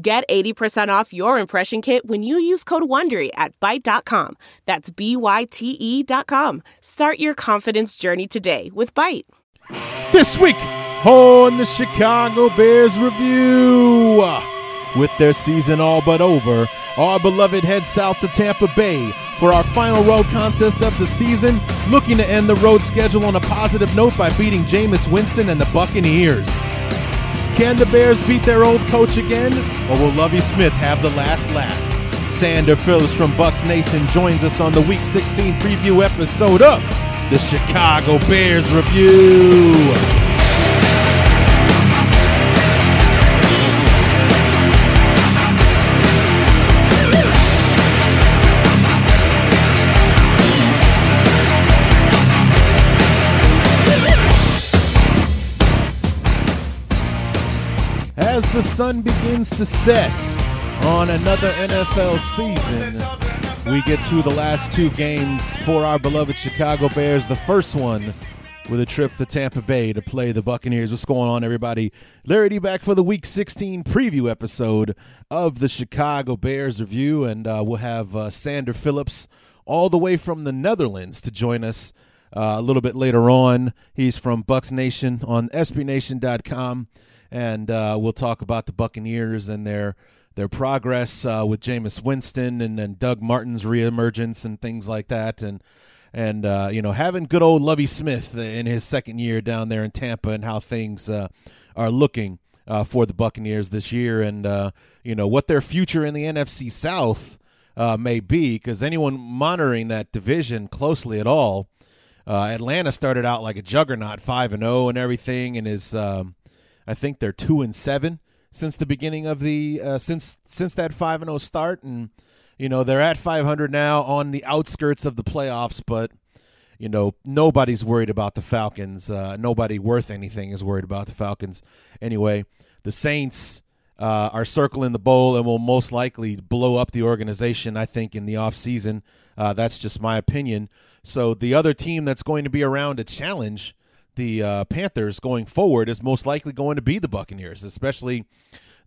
Get 80% off your impression kit when you use code WONDERY at Byte.com. That's B-Y-T-E dot com. Start your confidence journey today with Byte. This week on the Chicago Bears Review. With their season all but over, our beloved head south to Tampa Bay for our final road contest of the season, looking to end the road schedule on a positive note by beating Jameis Winston and the Buccaneers. Can the Bears beat their old coach again, or will Lovie Smith have the last laugh? Sander Phillips from Bucs Nation joins us on the Week 16 preview episode of the Chicago Bears Review. The sun begins to set on another NFL season, we get to the last two games for our beloved Chicago Bears. The first one with a trip to Tampa Bay to play the Buccaneers. What's going on, everybody? Larry D back for the Week 16 preview episode of the Chicago Bears review, and uh, we'll have uh, Sander Phillips all the way from the Netherlands to join us uh, a little bit later on. He's from Bucs Nation on SBNation.com and uh, we'll talk about the Buccaneers and their their progress uh, with Jameis Winston and then Doug Martin's reemergence and things like that, and and uh, you know having good old Lovie Smith in his second year down there in Tampa and how things uh, are looking uh, for the Buccaneers this year, and uh, you know what their future in the NFC South may be, because anyone monitoring that division closely at all. Atlanta started out like a juggernaut, five and zero, and everything, and is um, I think they're two and seven since the beginning of the uh, since since that five and zero start, and you know they're at five hundred now on the outskirts of the playoffs, but you know nobody's worried about the Falcons. Uh, nobody worth anything is worried about the Falcons. Anyway, the Saints. Uh, are circling the bowl and will most likely blow up the organization, I think, in the offseason. Uh, that's just my opinion. So the other team that's going to be around to challenge the uh, Panthers going forward is most likely going to be the Buccaneers, especially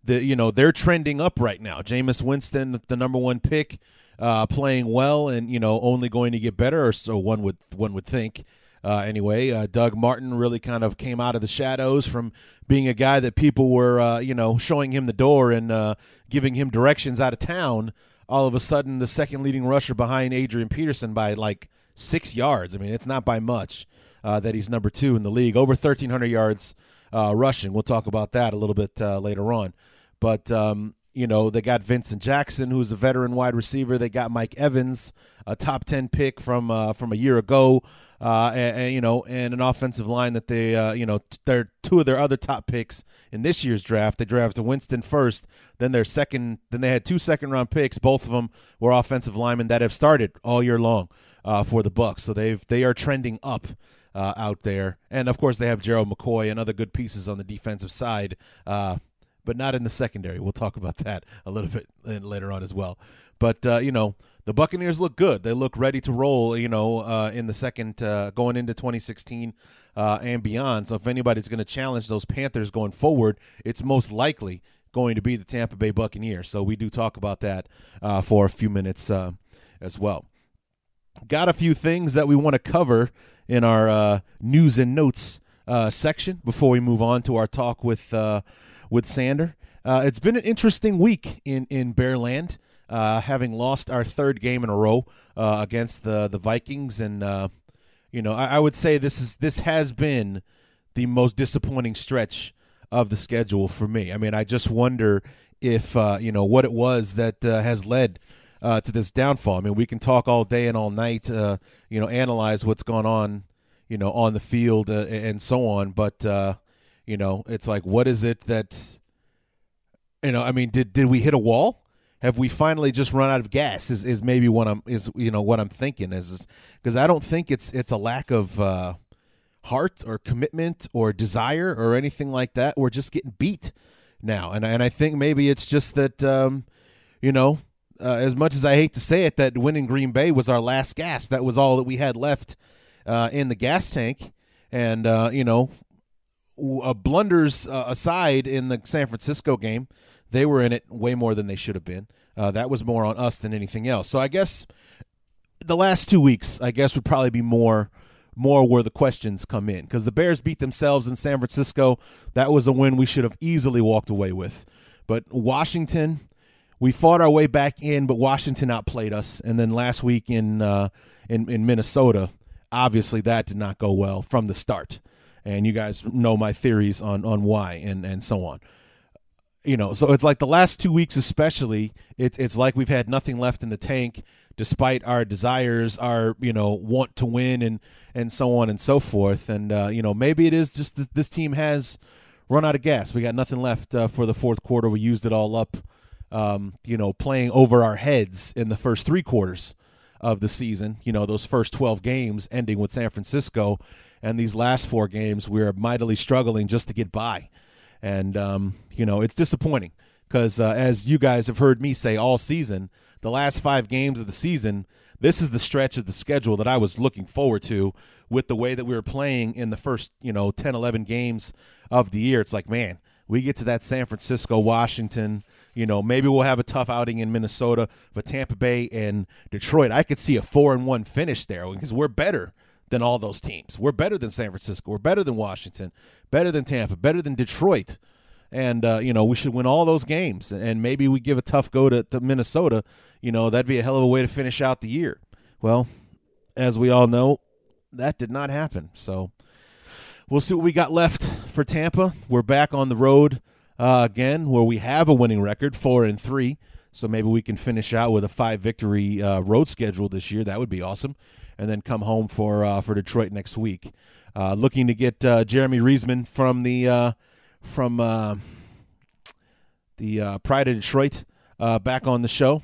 the you know they're trending up right now. Jameis Winston, the number one pick, uh, playing well and you know only going to get better, or so one would one would think. Uh, anyway, uh, Doug Martin really kind of came out of the shadows from being a guy that people were uh, you know showing him the door and uh, giving him directions out of town. All of a sudden, the second leading rusher behind Adrian Peterson by like six yards. I mean, it's not by much uh, that he's number two in the league, over 1,300 yards uh, rushing. We'll talk about that a little bit uh, later on. But, um, you know, they got Vincent Jackson, who's a veteran wide receiver. They got Mike Evans, a top 10 pick from uh, from a year ago. Uh, and, and, you know, and an offensive line that they, you know, t- they're two of their other top picks in this year's draft. They drafted Winston first, then their second, then they had two second round picks. Both of them were offensive linemen that have started all year long uh, for the Bucs. So they've they are trending up uh, out there. And of course, they have Gerald McCoy and other good pieces on the defensive side, uh, but not in the secondary. We'll talk about that a little bit later on as well. But uh, you know, the Buccaneers look good. They look ready to roll. You know, uh, in the second uh, going into 2016 uh, and beyond. So if anybody's going to challenge those Panthers going forward, it's most likely going to be the Tampa Bay Buccaneers. So we do talk about that for a few minutes as well. Got a few things that we want to cover in our uh, news and notes uh, section before we move on to our talk with uh, with Sander. Uh, it's been an interesting week in in Bearland, uh, having lost our third game in a row uh, against the the Vikings, and you know I, I, would say this is this has been the most disappointing stretch of the schedule for me. I mean, I just wonder if you know what it was that has led uh, to this downfall. I mean, we can talk all day and all night, uh, you know, analyze what's gone on, you know, on the field uh, and so on. But uh, you know, it's like, what is it that you know, I mean, did did we hit a wall? Have we finally just run out of gas? Is is maybe what I'm is you know what I'm thinking is because I don't think it's it's a lack of uh, heart or commitment or desire or anything like that. We're just getting beat now, and and I think maybe it's just that um, you know uh, as much as I hate to say it, that winning Green Bay was our last gasp. That was all that we had left uh, in the gas tank, and uh, you know, uh, blunders uh, aside in the San Francisco game, they were in it way more than they should have been. Uh, that was more on us than anything else. So I guess the last two weeks, I guess, would probably be more more where the questions come in because the Bears beat themselves in San Francisco. That was a win we should have easily walked away with. But Washington, we fought our way back in, but Washington outplayed us. And then last week in uh, in, in Minnesota, obviously that did not go well from the start. And you guys know my theories on on why and and so on. You know, so it's like the last two weeks, especially. It's it's like we've had nothing left in the tank, despite our desires, our you know want to win, and and so on and so forth. And uh, you know, maybe it is just that this team has run out of gas. We got nothing left uh, for the fourth quarter. We used it all up. Um, you know, playing over our heads in the first three quarters of the season. You know, those first 12 games ending with San Francisco, and these last four games, we're mightily struggling just to get by. And, um, you know, it's disappointing because, uh, as you guys have heard me say all season, the last five games of the season, this is the stretch of the schedule that I was looking forward to with the way that we were playing in the first, you know, 10, 11 games of the year. It's like, man, we get to that San Francisco, Washington, you know, maybe we'll have a tough outing in Minnesota, but Tampa Bay and Detroit, I could see a four and one finish there because we're better than all those teams. We're better than San Francisco. We're better than Washington. Better than Tampa. Better than Detroit. And uh, you know we should win all those games, and maybe we give a tough go to, to Minnesota. You know that'd be a hell of a way to finish out the year. Well, as we all know, that did not happen. So we'll see what we got left for Tampa. We're back on the road uh, again, where we have a winning record, four and three. So maybe we can finish out with a five victory uh, road schedule this year. That would be awesome. And then come home for uh, for Detroit next week. Uh, looking to get uh, Jeremy Reisman from the uh, from the Pride of Detroit back on the show.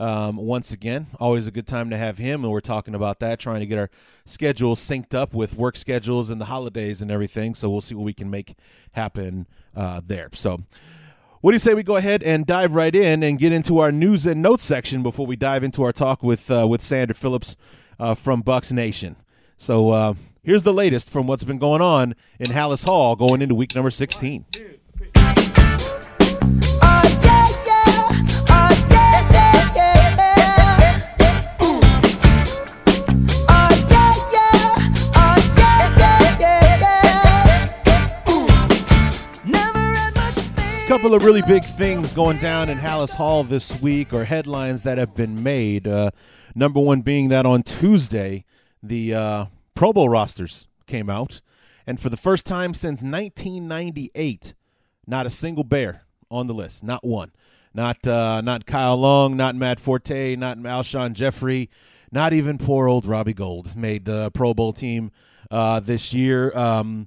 Um, once again, always a good time to have him, and we're talking about that, trying to get our schedules synced up with work schedules and the holidays and everything. So we'll see what we can make happen uh, there. So, what do you say we go ahead and dive right in and get into our news and notes section before we dive into our talk with uh, with Sander Phillips uh, from Bucs Nation? So uh, here's the latest from what's been going on in Halas Hall going into week number 16. Couple of really big things going down in Halas Hall this week, or headlines that have been made. Uh, number one being that on Tuesday, the uh, Pro Bowl rosters came out, and for the first time since 1998, not a single Bear on the list, not one. Not uh, not Kyle Long, not Matt Forte, not Alshon Jeffery, not even poor old Robbie Gould made the Pro Bowl team uh, this year. Um,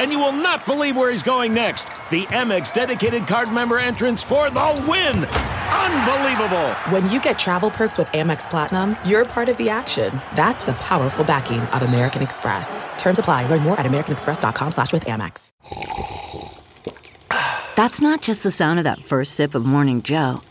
And you will not believe where he's going next. The Amex dedicated card member entrance for the win! Unbelievable! When you get travel perks with Amex Platinum, you're part of the action. That's the powerful backing of American Express. Terms apply. Learn more at americanexpress.com slash with Amex. That's not just the sound of that first sip of Morning Joe.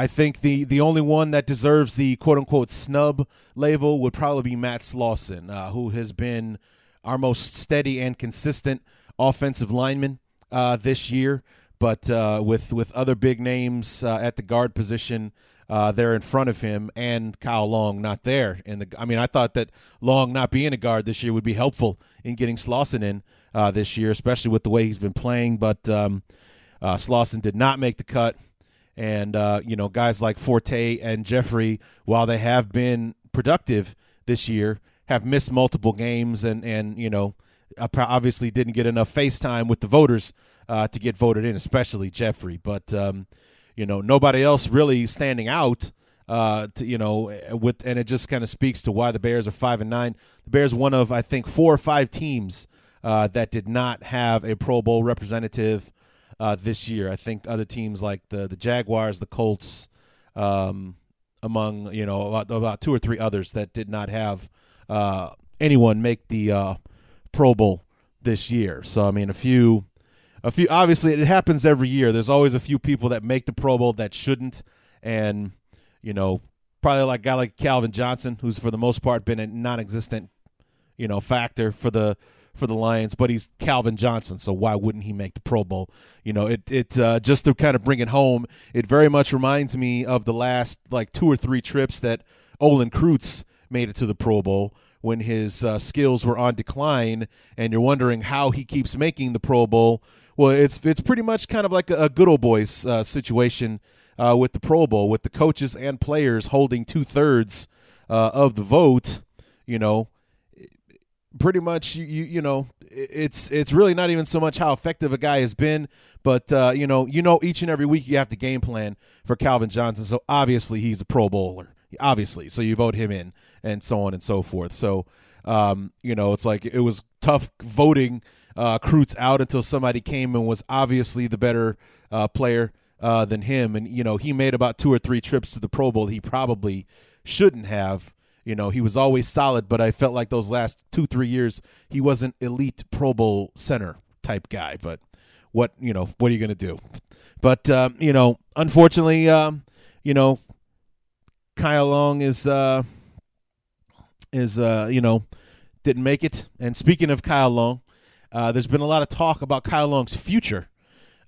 I think the, the only one that deserves the quote unquote snub label would probably be Matt Slauson, uh, who has been our most steady and consistent offensive lineman uh, this year. But uh, with with other big names uh, at the guard position, uh, there in front of him, and Kyle Long not there. And the I mean, I thought that Long not being a guard this year would be helpful in getting Slauson in uh, this year, especially with the way he's been playing. But um, Slauson did not make the cut. And, uh, you know, guys like Forte and Jeffery, while they have been productive this year, have missed multiple games and, and you know, obviously didn't get enough face time with the voters uh, to get voted in, especially Jeffery. But, um, you know, nobody else really standing out. Uh, to, you know, with and it just kind of speaks to why the Bears are five and nine. The Bears one of I think four or five teams uh, that did not have a Pro Bowl representative uh, this year. I think other teams like the the Jaguars, the Colts, um, among you know about, about, two or three others that did not have uh, anyone make the uh, Pro Bowl this year. So I mean, a few, a few. Obviously, it happens every year. There's always a few people that make the Pro Bowl that shouldn't, and you know, probably like guy like Calvin Johnson, who's for the most part been a non-existent, you know, factor for the for the Lions, but he's Calvin Johnson, so why wouldn't he make the Pro Bowl? You know, it it uh, just to kind of bring it home, it very much reminds me of the last like two or three trips that Olin Kreutz made it to the Pro Bowl when his uh, skills were on decline, and you're wondering how he keeps making the Pro Bowl. Well, it's it's pretty much kind of like a, a good old boys uh, situation uh, with the Pro Bowl, with the coaches and players holding two thirds uh, of the vote. You know, pretty much you, you, you know it's it's really not even so much how effective a guy has been but uh, you know you know each and every week you have to game plan for Calvin Johnson. So obviously he's a pro bowler. Obviously. So you vote him in and so on and so forth. So um, you know it's like it was tough voting uh, Kreutz out until somebody came and was obviously the better uh, player uh, than him. And you know he made about two or three trips to the Pro Bowl he probably shouldn't have you know, he was always solid, but I felt like those last two, three years, he wasn't elite Pro Bowl center type guy. But what, you know, what are you going to do? But, um, you know, unfortunately, um, you know, Kyle Long is, uh, is, uh, you know, didn't make it. And speaking of Kyle Long, uh, there's been a lot of talk about Kyle Long's future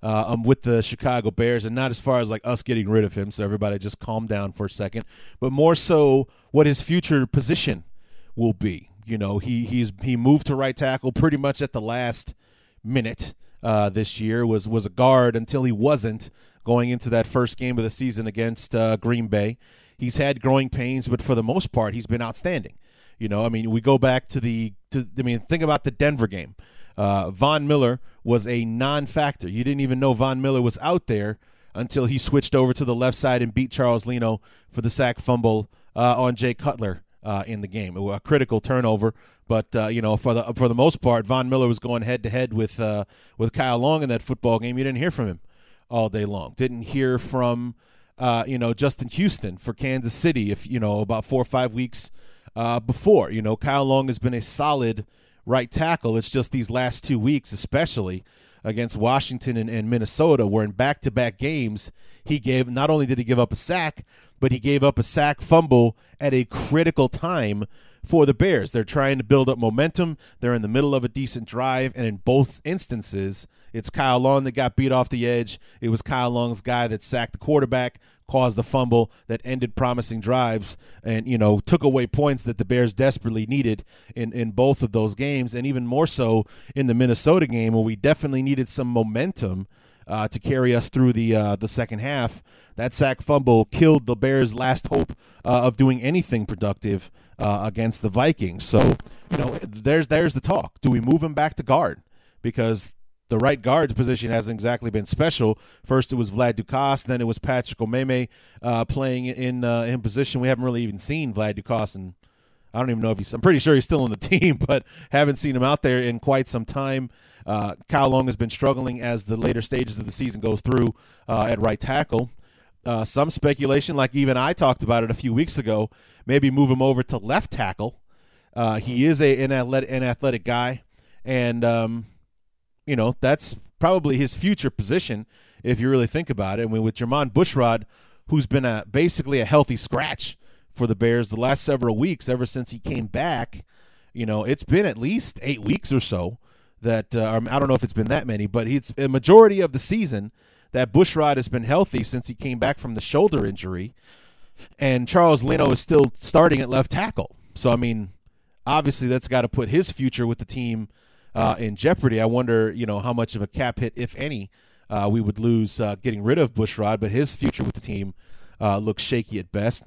uh, um, with the Chicago Bears, and not as far as like us getting rid of him. So everybody just calm down for a second, but more so what his future position will be. You know, he he's he moved to right tackle pretty much at the last minute uh, this year. Was was a guard until he wasn't going into that first game of the season against uh, Green Bay. He's had growing pains, but for the most part, he's been outstanding. You know, I mean, we go back to the to I mean, think about the Denver game. Uh, Von Miller was a non-factor. You didn't even know Von Miller was out there until he switched over to the left side and beat Charles Leno for the sack fumble uh, on Jay Cutler uh, in the game. A critical turnover, but uh, you know for the for the most part, Von Miller was going head to head with uh, with Kyle Long in that football game. You didn't hear from him all day long. Didn't hear from uh, you know Justin Houston for Kansas City. If you know about four or five weeks before, you know Kyle Long has been a solid right tackle. It's just these last two weeks, especially against Washington and, and Minnesota, where in back to back games, he gave not only did he give up a sack, but he gave up a sack fumble at a critical time for the Bears. They're trying to build up momentum. They're in the middle of a decent drive, and in both instances, it's Kyle Long that got beat off the edge. It was Kyle Long's guy that sacked the quarterback, caused the fumble that ended promising drives, and you know took away points that the Bears desperately needed in in both of those games, and even more so in the Minnesota game where we definitely needed some momentum. Uh, to carry us through the uh, the second half. That sack fumble killed the Bears' last hope uh, of doing anything productive uh, against the Vikings. So, you know, there's there's the talk. Do we move him back to guard? Because the right guard position hasn't exactly been special. First, it was Vlad Ducasse, then it was Patrick Omameh uh, playing in uh, in position. We haven't really even seen Vlad Ducasse, and I don't even know if he's. I'm pretty sure he's still on the team, but haven't seen him out there in quite some time. Uh, Kyle Long has been struggling as the later stages of the season goes through uh, at right tackle. Uh, some speculation, like even I talked about it a few weeks ago, maybe move him over to left tackle. Uh, he is a an athletic, an athletic guy, and um, you know, that's probably his future position if you really think about it. I mean, with Jermon Bushrod, who's been a basically a healthy scratch for the Bears the last several weeks, ever since he came back, you know, it's been at least eight weeks or so that uh, I don't know if it's been that many, but it's a majority of the season that Bushrod has been healthy since he came back from the shoulder injury. and Charles Leno is still starting at left tackle. So I mean, obviously that's got to put his future with the team uh, in jeopardy. I wonder, you know, how much of a cap hit, if any, uh, we would lose uh, getting rid of Bushrod, but his future with the team uh, looks shaky at best.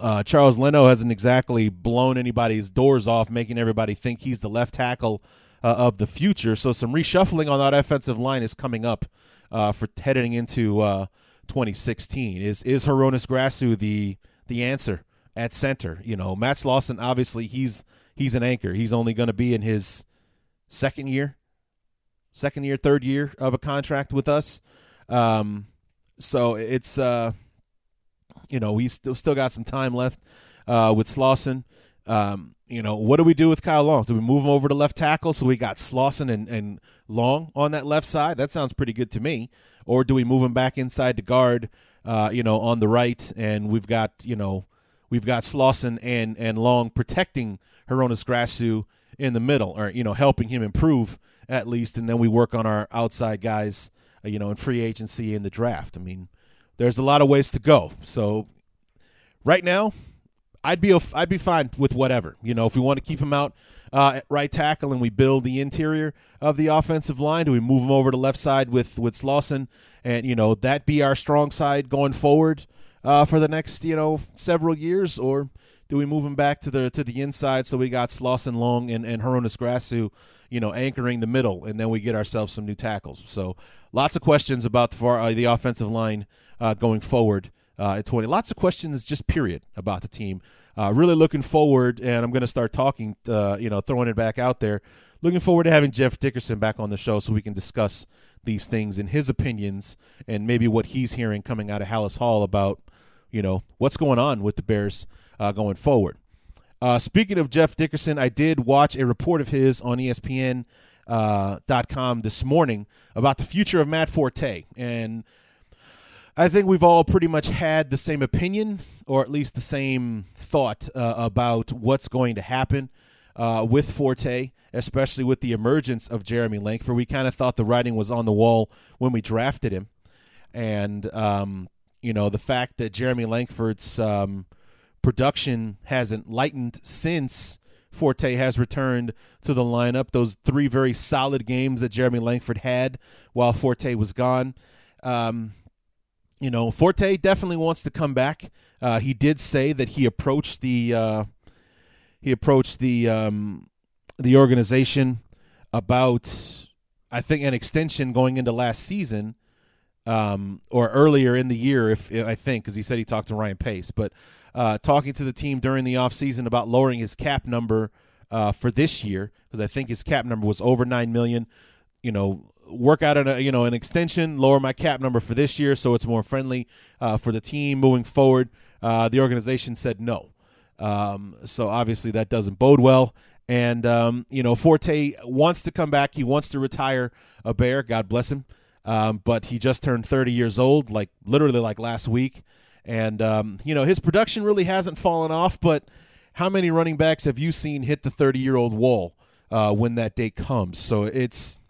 Uh, Charles Leno hasn't exactly blown anybody's doors off, making everybody think he's the left tackle uh, of the future. So some reshuffling on that offensive line is coming up for heading into 2016. Is is Hroniss Grasu the the answer at center? You know, Matt Slauson obviously he's he's an anchor. He's only going to be in his second year, second year, third year of a contract with us. Um, so it's uh, you know we still still got some time left uh, with Slauson. Um, you know what do we do with Kyle Long? Do we move him over to left tackle so we got Slauson and, and Long on that left side? That sounds pretty good to me. Or do we move him back inside to guard? Uh, you know, on the right, and we've got you know we've got Slauson and and Long protecting Hroniss Grasu in the middle, or you know, helping him improve at least, and then we work on our outside guys, uh, you know, in free agency in the draft. I mean, there's a lot of ways to go. So right now, I'd be I'd be fine with whatever. You know, if we want to keep him out uh, at right tackle and we build the interior of the offensive line, do we move him over to left side with with Slauson, and you know that be our strong side going forward uh, for the next you know several years, or do we move him back to the to the inside so we got Slauson Long and, and Hroniss Grasu, you know, anchoring the middle, and then we get ourselves some new tackles. So lots of questions about the far, uh, the offensive line uh, going forward uh, at 20. Lots of questions, just period, about the team. Uh, really looking forward, and I'm going to start talking, uh, you know, throwing it back out there. Looking forward to having Jeff Dickerson back on the show so we can discuss these things and his opinions and maybe what he's hearing coming out of Halas Hall about, you know, what's going on with the Bears uh, going forward. Uh, speaking of Jeff Dickerson, I did watch a report of his on ESPN. Uh, .com this morning about the future of Matt Forte, and I think we've all pretty much had the same opinion, or at least the same thought uh, about what's going to happen uh, with Forte, especially with the emergence of Jeremy Langford. We kind of thought the writing was on the wall when we drafted him, and um, you know the fact that Jeremy Langford's um, production hasn't lightened since Forte has returned to the lineup. Those three very solid games that Jeremy Langford had while Forte was gone. Um, you know, Forte definitely wants to come back. Uh, he did say that he approached the uh, he approached the um, the organization about I think an extension going into last season um, or earlier in the year, if I think, because he said he talked to Ryan Pace, but uh, talking to the team during the offseason about lowering his cap number uh, for this year because I think his cap number was over nine million. You know, work out an you know an extension, lower my cap number for this year so it's more friendly uh, for the team moving forward. Uh, the organization said no, um, so obviously that doesn't bode well. And um, you know, Forte wants to come back. He wants to retire a Bear. God bless him. Um, but he just turned 30 years old, like literally like last week. And, um, you know, his production really hasn't fallen off, but how many running backs have you seen hit the 30 year old wall uh, when that day comes? So it's,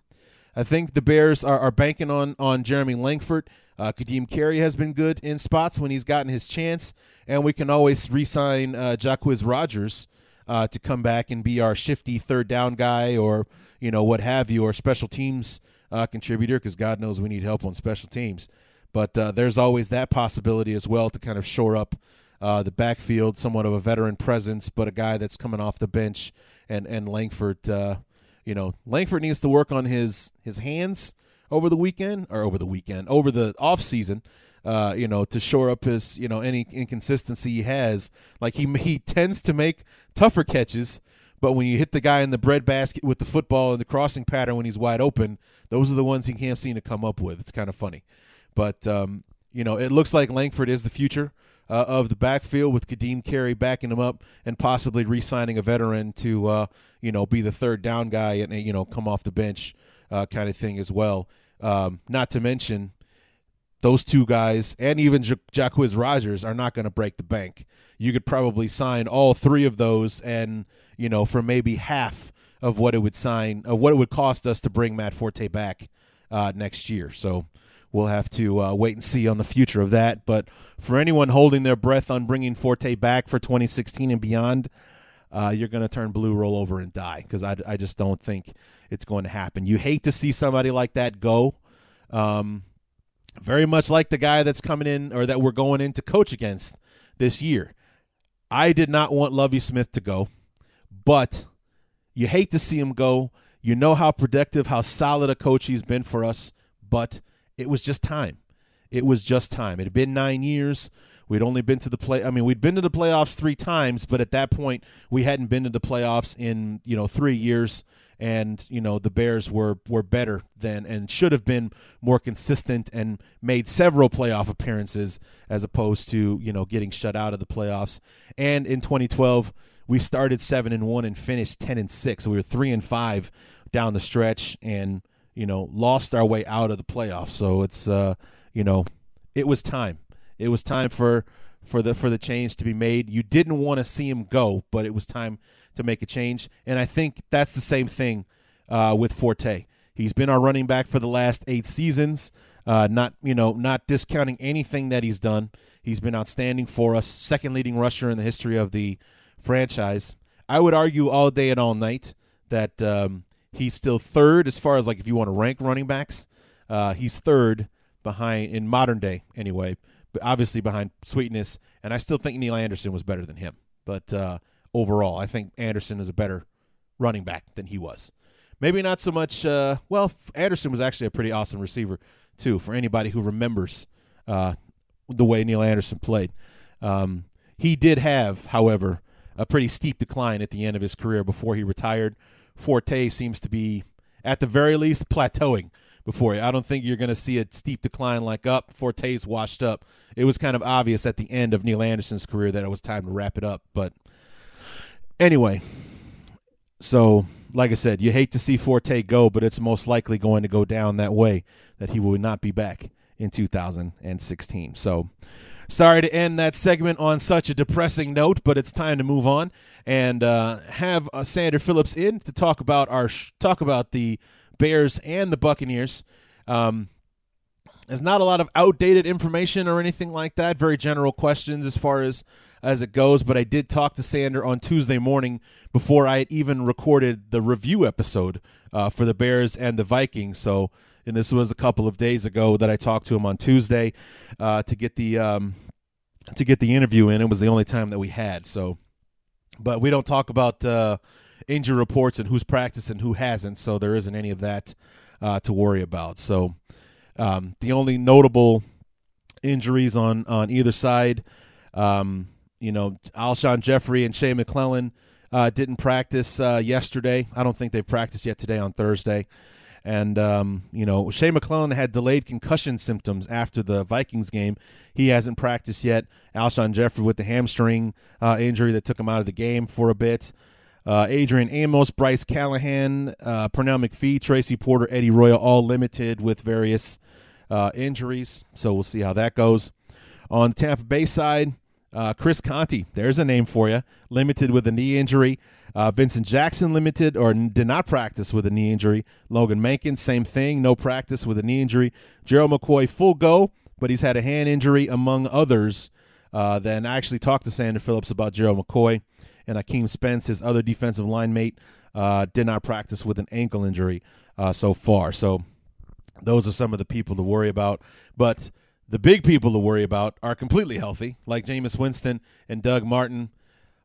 I think the Bears are, are banking on, on Jeremy Langford. Uh, Ka'Deem Carey has been good in spots when he's gotten his chance, and we can always re sign uh, Jacquizz Rodgers. Uh, to come back and be our shifty third down guy or you know what have you or special teams uh, contributor because God knows we need help on special teams. But uh, there's always that possibility as well to kind of shore up uh, the backfield, somewhat of a veteran presence, but a guy that's coming off the bench. And and Langford, uh, you know, Langford needs to work on his his hands over the weekend or over the weekend over the off season. Uh, you know, to shore up his, you know, any inconsistency he has. Like he he tends to make tougher catches, but when you hit the guy in the bread basket with the football and the crossing pattern when he's wide open, those are the ones he can't seem to come up with. It's kind of funny. But um, you know, it looks like Langford is the future uh, of the backfield with Ka'Deem Carey backing him up and possibly re-signing a veteran to uh, you know be the third down guy and you know come off the bench uh, kind of thing as well. Um, not to mention those two guys and even J- Jacquizz Rodgers are not going to break the bank. You could probably sign all three of those and you know for maybe half of what it would sign of what it would cost us to bring Matt Forte back uh, next year. So we'll have to uh, wait and see on the future of that. But for anyone holding their breath on bringing Forte back for 2016 and beyond, uh, you're going to turn blue, roll over, and die because I, I just don't think it's going to happen. You hate to see somebody like that go. Um, very much like the guy that's coming in or that we're going in to coach against this year. I did not want Lovie Smith to go, but you hate to see him go. You know how productive, how solid a coach he's been for us, but it was just time. It was just time. It had been nine years. We'd only been to the play. I mean, we'd been to the playoffs three times, but at that point, we hadn't been to the playoffs in you know three years. And you know the Bears were were better than and should have been more consistent and made several playoff appearances as opposed to you know getting shut out of the playoffs. And in 2012, we started seven and one and finished ten and six. So we were three and five down the stretch, and you know lost our way out of the playoffs. So it's uh, you know it was time it was time for for the for the change to be made. You didn't want to see him go, but it was time to make a change. And I think that's the same thing uh, with Forte. He's been our running back for the last eight seasons. Uh, not you know not discounting anything that he's done. He's been outstanding for us. Second leading rusher in the history of the franchise. I would argue all day and all night that um, he's still third as far as like if you want to rank running backs. Uh, he's third behind in modern day anyway but obviously behind Sweetness, and I still think Neal Anderson was better than him. But uh, overall, I think Anderson is a better running back than he was. Maybe not so much. Uh, well, Anderson was actually a pretty awesome receiver too. For anybody who remembers uh, the way Neal Anderson played, um, he did have, however, a pretty steep decline at the end of his career before he retired. Forte seems to be, at the very least, plateauing before. I don't think you're going to see a steep decline like up. Forte's washed up. It was kind of obvious at the end of Neal Anderson's career that it was time to wrap it up. But anyway, so like I said, you hate to see Forte go, but it's most likely going to go down that way that he will not be back in 2016. So sorry to end that segment on such a depressing note, but it's time to move on and uh, have uh, Sander Phillips in to talk about our sh- talk about the Bears and the Buccaneers. Um, there's not a lot of outdated information or anything like that. Very general questions as far as as it goes. But I did talk to Sander on Tuesday morning before I had even recorded the review episode uh, for the Bears and the Vikings. So, and this was a couple of days ago that I talked to him on Tuesday uh, to get the um, to get the interview in. It was the only time that we had. So, but we don't talk about. Uh, injury reports and who's practiced and who hasn't, so there isn't any of that uh, to worry about. So um, the only notable injuries on on either side, um, you know, Alshon Jeffery and Shea McClellin. uh, didn't practice uh, yesterday. I don't think they've practiced yet today on Thursday. And, um, you know, Shea McClellin had delayed concussion symptoms after the Vikings game. He hasn't practiced yet. Alshon Jeffery with the hamstring uh, injury that took him out of the game for a bit. Uh, Adrian Amos, Bryce Callahan, uh, Pernell McPhee, Tracy Porter, Eddie Royal, all limited with various uh, injuries. So we'll see how that goes. On Tampa Bay side, uh, Chris Conte, there's a name for you, limited with a knee injury. Uh, Vincent Jackson limited or did not practice with a knee injury. Logan Mankins, same thing, no practice with a knee injury. Gerald McCoy, full go, but he's had a hand injury among others. Uh, then I actually talked to Sander Phillips about Gerald McCoy and Akeem Spence, his other defensive line mate, uh, did not practice with an ankle injury uh, so far. So those are some of the people to worry about. But the big people to worry about are completely healthy, like Jameis Winston and Doug Martin.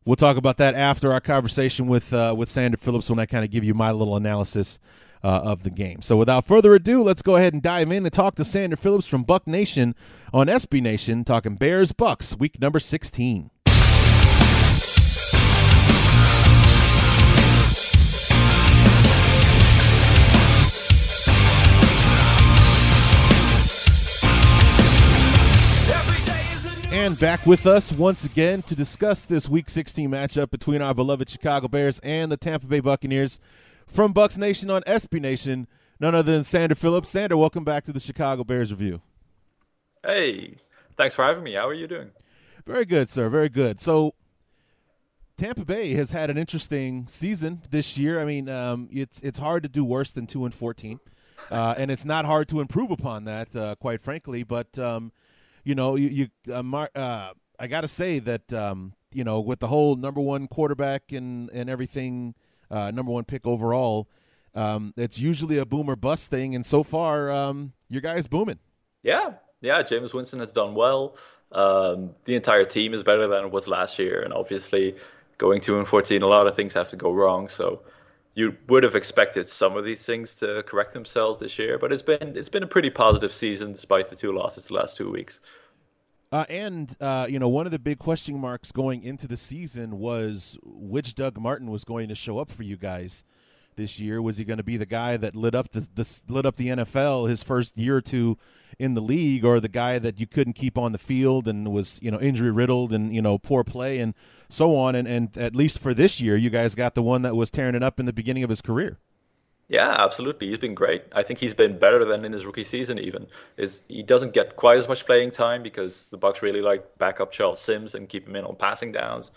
We'll talk about that after our conversation with uh, with Sander Phillips when I kind of give you my little analysis uh, of the game. So without further ado, let's go ahead and dive in and talk to Sander Phillips from Buck Nation on SB Nation, talking Bears Bucs, week number 16. Back with us once again to discuss this Week 16 matchup between our beloved Chicago Bears and the Tampa Bay Buccaneers from Bucs Nation on SB Nation. None other than Sander Phillips. Sander, welcome back to the Chicago Bears review. Hey, thanks for having me. How are you doing? Very good, sir. Very good. So, Tampa Bay has had an interesting season this year. I mean, um, it's it's hard to do worse than two and fourteen. uh, and it's not hard to improve upon that, uh, quite frankly. But um, you know, you, you uh, Mar- uh, I got to say that um, you know, with the whole number one quarterback and and everything, uh, number one pick overall, um, it's usually a boomer bust thing, and so far, um, your guy's booming. Yeah, yeah, James Winston has done well. Um, the entire team is better than it was last year, and obviously, going two and fourteen, a lot of things have to go wrong. So you would have expected some of these things to correct themselves this year, but it's been it's been a pretty positive season despite the two losses the last two weeks. Uh, and uh, you know, one of the big question marks going into the season was which Doug Martin was going to show up for you guys this year. Was he going to be the guy that lit up the, the lit up the NFL his first year or two in the league, or the guy that you couldn't keep on the field and was you know injury riddled and you know poor play and so on? And and at least for this year, you guys got the one that was tearing it up in the beginning of his career. Yeah, absolutely. He's been great. I think he's been better than in his rookie season. Even is he doesn't get quite as much playing time because the Bucs really like back up Charles Sims and keep him in on passing downs.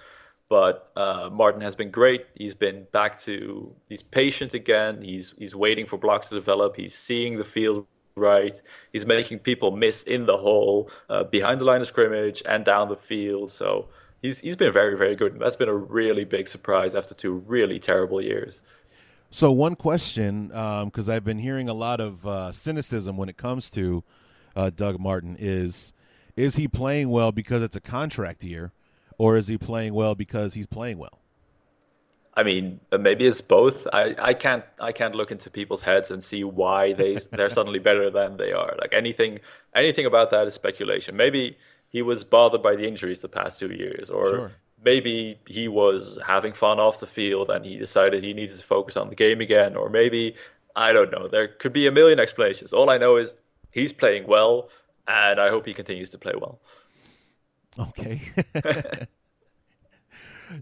But uh, Martin has been great. He's been back to he's patient again. He's he's waiting for blocks to develop. He's seeing the field right. He's making people miss in the hole, uh, behind the line of scrimmage, and down the field. So he's he's been very very good. That's been a really big surprise after two really terrible years. So one question, because um, I've been hearing a lot of uh, cynicism when it comes to uh, Doug Martin, is is he playing well because it's a contract year, or is he playing well because he's playing well? I mean, uh, maybe it's both. I, I can't I can't look into people's heads and see why they they're suddenly better than they are. Like anything anything about that is speculation. Maybe he was bothered by the injuries the past two years, or sure maybe he was having fun off the field and he decided he needed to focus on the game again, or maybe I don't know. There could be a million explanations. All I know is he's playing well, and I hope he continues to play well. Okay.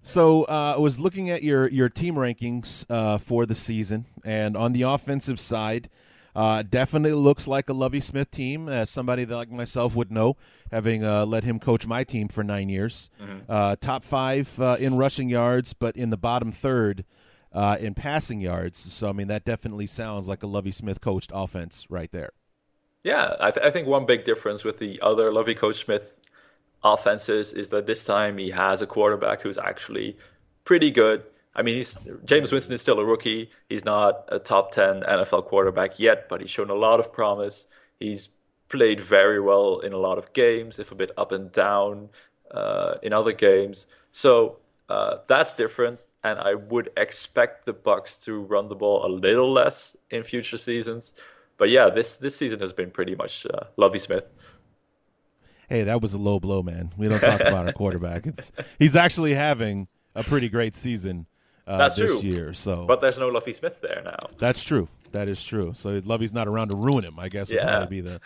so uh, I was looking at your your team rankings uh, for the season, and on the offensive side. Uh, definitely looks like a Lovie Smith team, as somebody that like myself would know, having uh, let him coach my team for nine years. Mm-hmm. Uh, top five uh, in rushing yards, but in the bottom third uh, in passing yards. So I mean that definitely sounds like a Lovie Smith coached offense right there. Yeah, I, th- I think one big difference with the other Lovie Coach Smith offenses is that this time he has a quarterback who's actually pretty good I mean, he's Jameis Winston is still a rookie. He's not a top ten NFL quarterback yet, but he's shown a lot of promise. He's played very well in a lot of games, if a bit up and down uh, in other games. So uh, that's different, and I would expect the Bucs to run the ball a little less in future seasons. But yeah, this this season has been pretty much uh, Lovie Smith. Hey, that was a low blow, man. We don't talk about our quarterback. It's he's actually having a pretty great season uh, That's this true. year. So, but there's no Lovie Smith there now. That's true. That is true. So Lovie's not around to ruin him. I guess would yeah. probably be the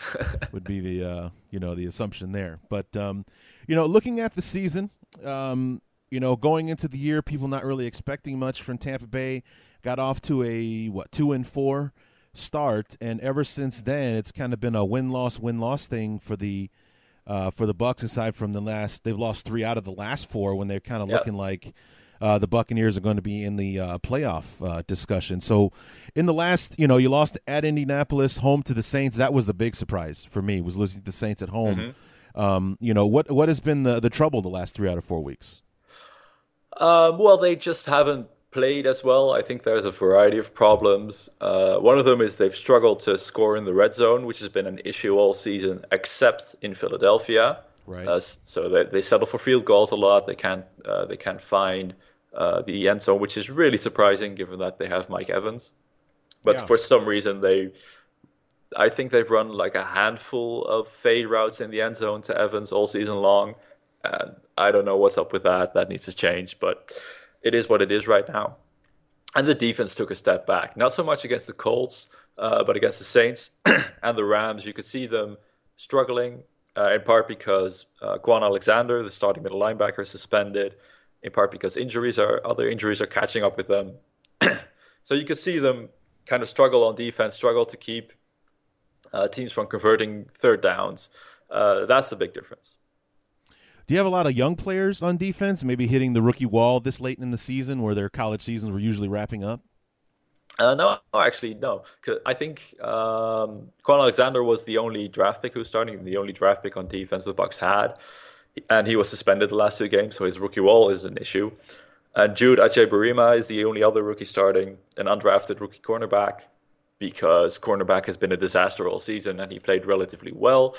would be the uh, you know the assumption there. But um, you know, looking at the season, um, you know, going into the year, people not really expecting much from Tampa Bay. Got off to a what two and four start, and ever since then, it's kind of been a win loss win loss thing for the uh, for the Bucs. Aside from the last, they've lost three out of the last four when they're kind of yep. looking like uh, the Buccaneers are going to be in the uh, playoff uh, discussion. So, in the last, you know, you lost at Indianapolis, home to the Saints. That was the big surprise for me was losing to the Saints at home. Mm-hmm. Um, you know, what what has been the the trouble the last three out of four weeks? Um, well, they just haven't played as well. I think there's a variety of problems. Uh, one of them is they've struggled to score in the red zone, which has been an issue all season, except in Philadelphia. Right. Uh, so they, they settle for field goals a lot. They can't uh, they can't find uh, the end zone, which is really surprising given that they have Mike Evans. But yeah. for some reason, they, I think they've run like a handful of fade routes in the end zone to Evans all season long. And I don't know what's up with that. That needs to change, but it is what it is right now. And the defense took a step back, not so much against the Colts, uh, but against the Saints and the Rams. You could see them struggling, uh, in part because uh, Kwon Alexander, the starting middle linebacker, suspended in part because injuries are other injuries are catching up with them. so you could see them kind of struggle on defense, struggle to keep uh, teams from converting third downs. Uh, that's the big difference. Do you have a lot of young players on defense, maybe hitting the rookie wall this late in the season, where their college seasons were usually wrapping up? Uh, no, actually, no. I think um, Kwon Alexander was the only draft pick who was starting, the only draft pick on defense the Bucs had, and he was suspended the last two games, so his rookie wall is an issue. And Jude Adjei-Barimah is the only other rookie starting, an undrafted rookie cornerback, because cornerback has been a disaster all season, and he played relatively well.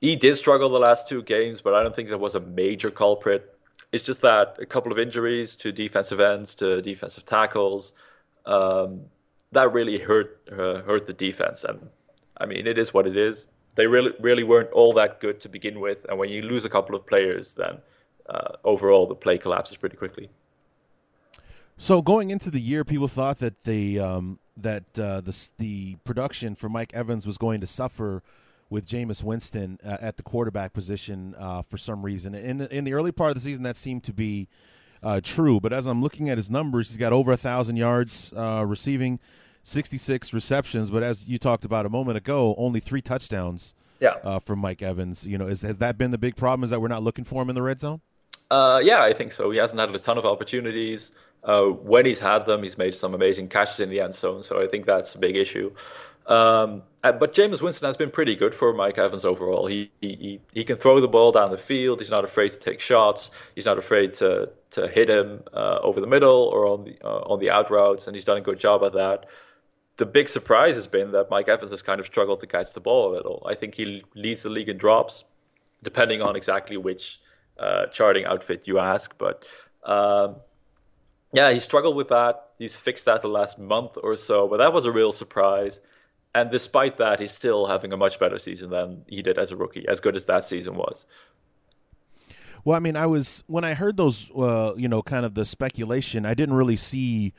He did struggle the last two games, but I don't think there was a major culprit. It's just that a couple of injuries to defensive ends, to defensive tackles um, that really hurt uh, hurt the defense. And I mean, it is what it is. They really really weren't all that good to begin with, and when you lose a couple of players, then uh, overall the play collapses pretty quickly. So going into the year, people thought that the um, that uh, the the production for Mike Evans was going to suffer with Jameis Winston uh, at the quarterback position uh, for some reason. In the, in the early part of the season, that seemed to be uh, true. But as I'm looking at his numbers, he's got over a thousand yards uh, receiving, 66 receptions. But as you talked about a moment ago, only three touchdowns. Yeah. Uh, from Mike Evans, you know, is, has that been the big problem? Is that we're not looking for him in the red zone? Uh, yeah, I think so. He hasn't had a ton of opportunities. Uh, when he's had them, he's made some amazing catches in the end zone. So I think that's a big issue. Um, uh, but Jameis Winston has been pretty good for Mike Evans overall. He, he he can throw the ball down the field. He's not afraid to take shots. He's not afraid to to hit him uh, over the middle or on the uh, on the out routes, and he's done a good job at that. The big surprise has been that Mike Evans has kind of struggled to catch the ball a little. I think he leads the league in drops, depending on exactly which uh, charting outfit you ask. But um, yeah, he struggled with that. He's fixed that the last month or so, but that was a real surprise and despite that, he's still having a much better season than he did as a rookie, as good as that season was. Well, I mean, I was when I heard those, uh, you know, kind of the speculation. I didn't really see